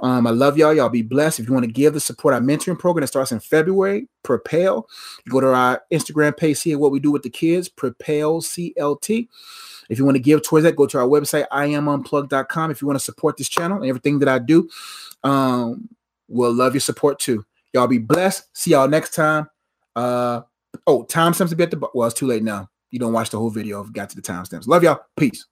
Um, I love y'all. Y'all be blessed. If you want to give the support our mentoring program that starts in February, Propel, go to our Instagram page, see what we do with the kids, Propel CLT. If you want to give towards that, go to our website, iamunplugged.com. If you want to support this channel and everything that I do, um, we'll love your support too. Y'all be blessed. See y'all next time. Uh, oh, timestamps to be at the well, it's too late now. You don't watch the whole video. Got to the timestamps. Love y'all. Peace.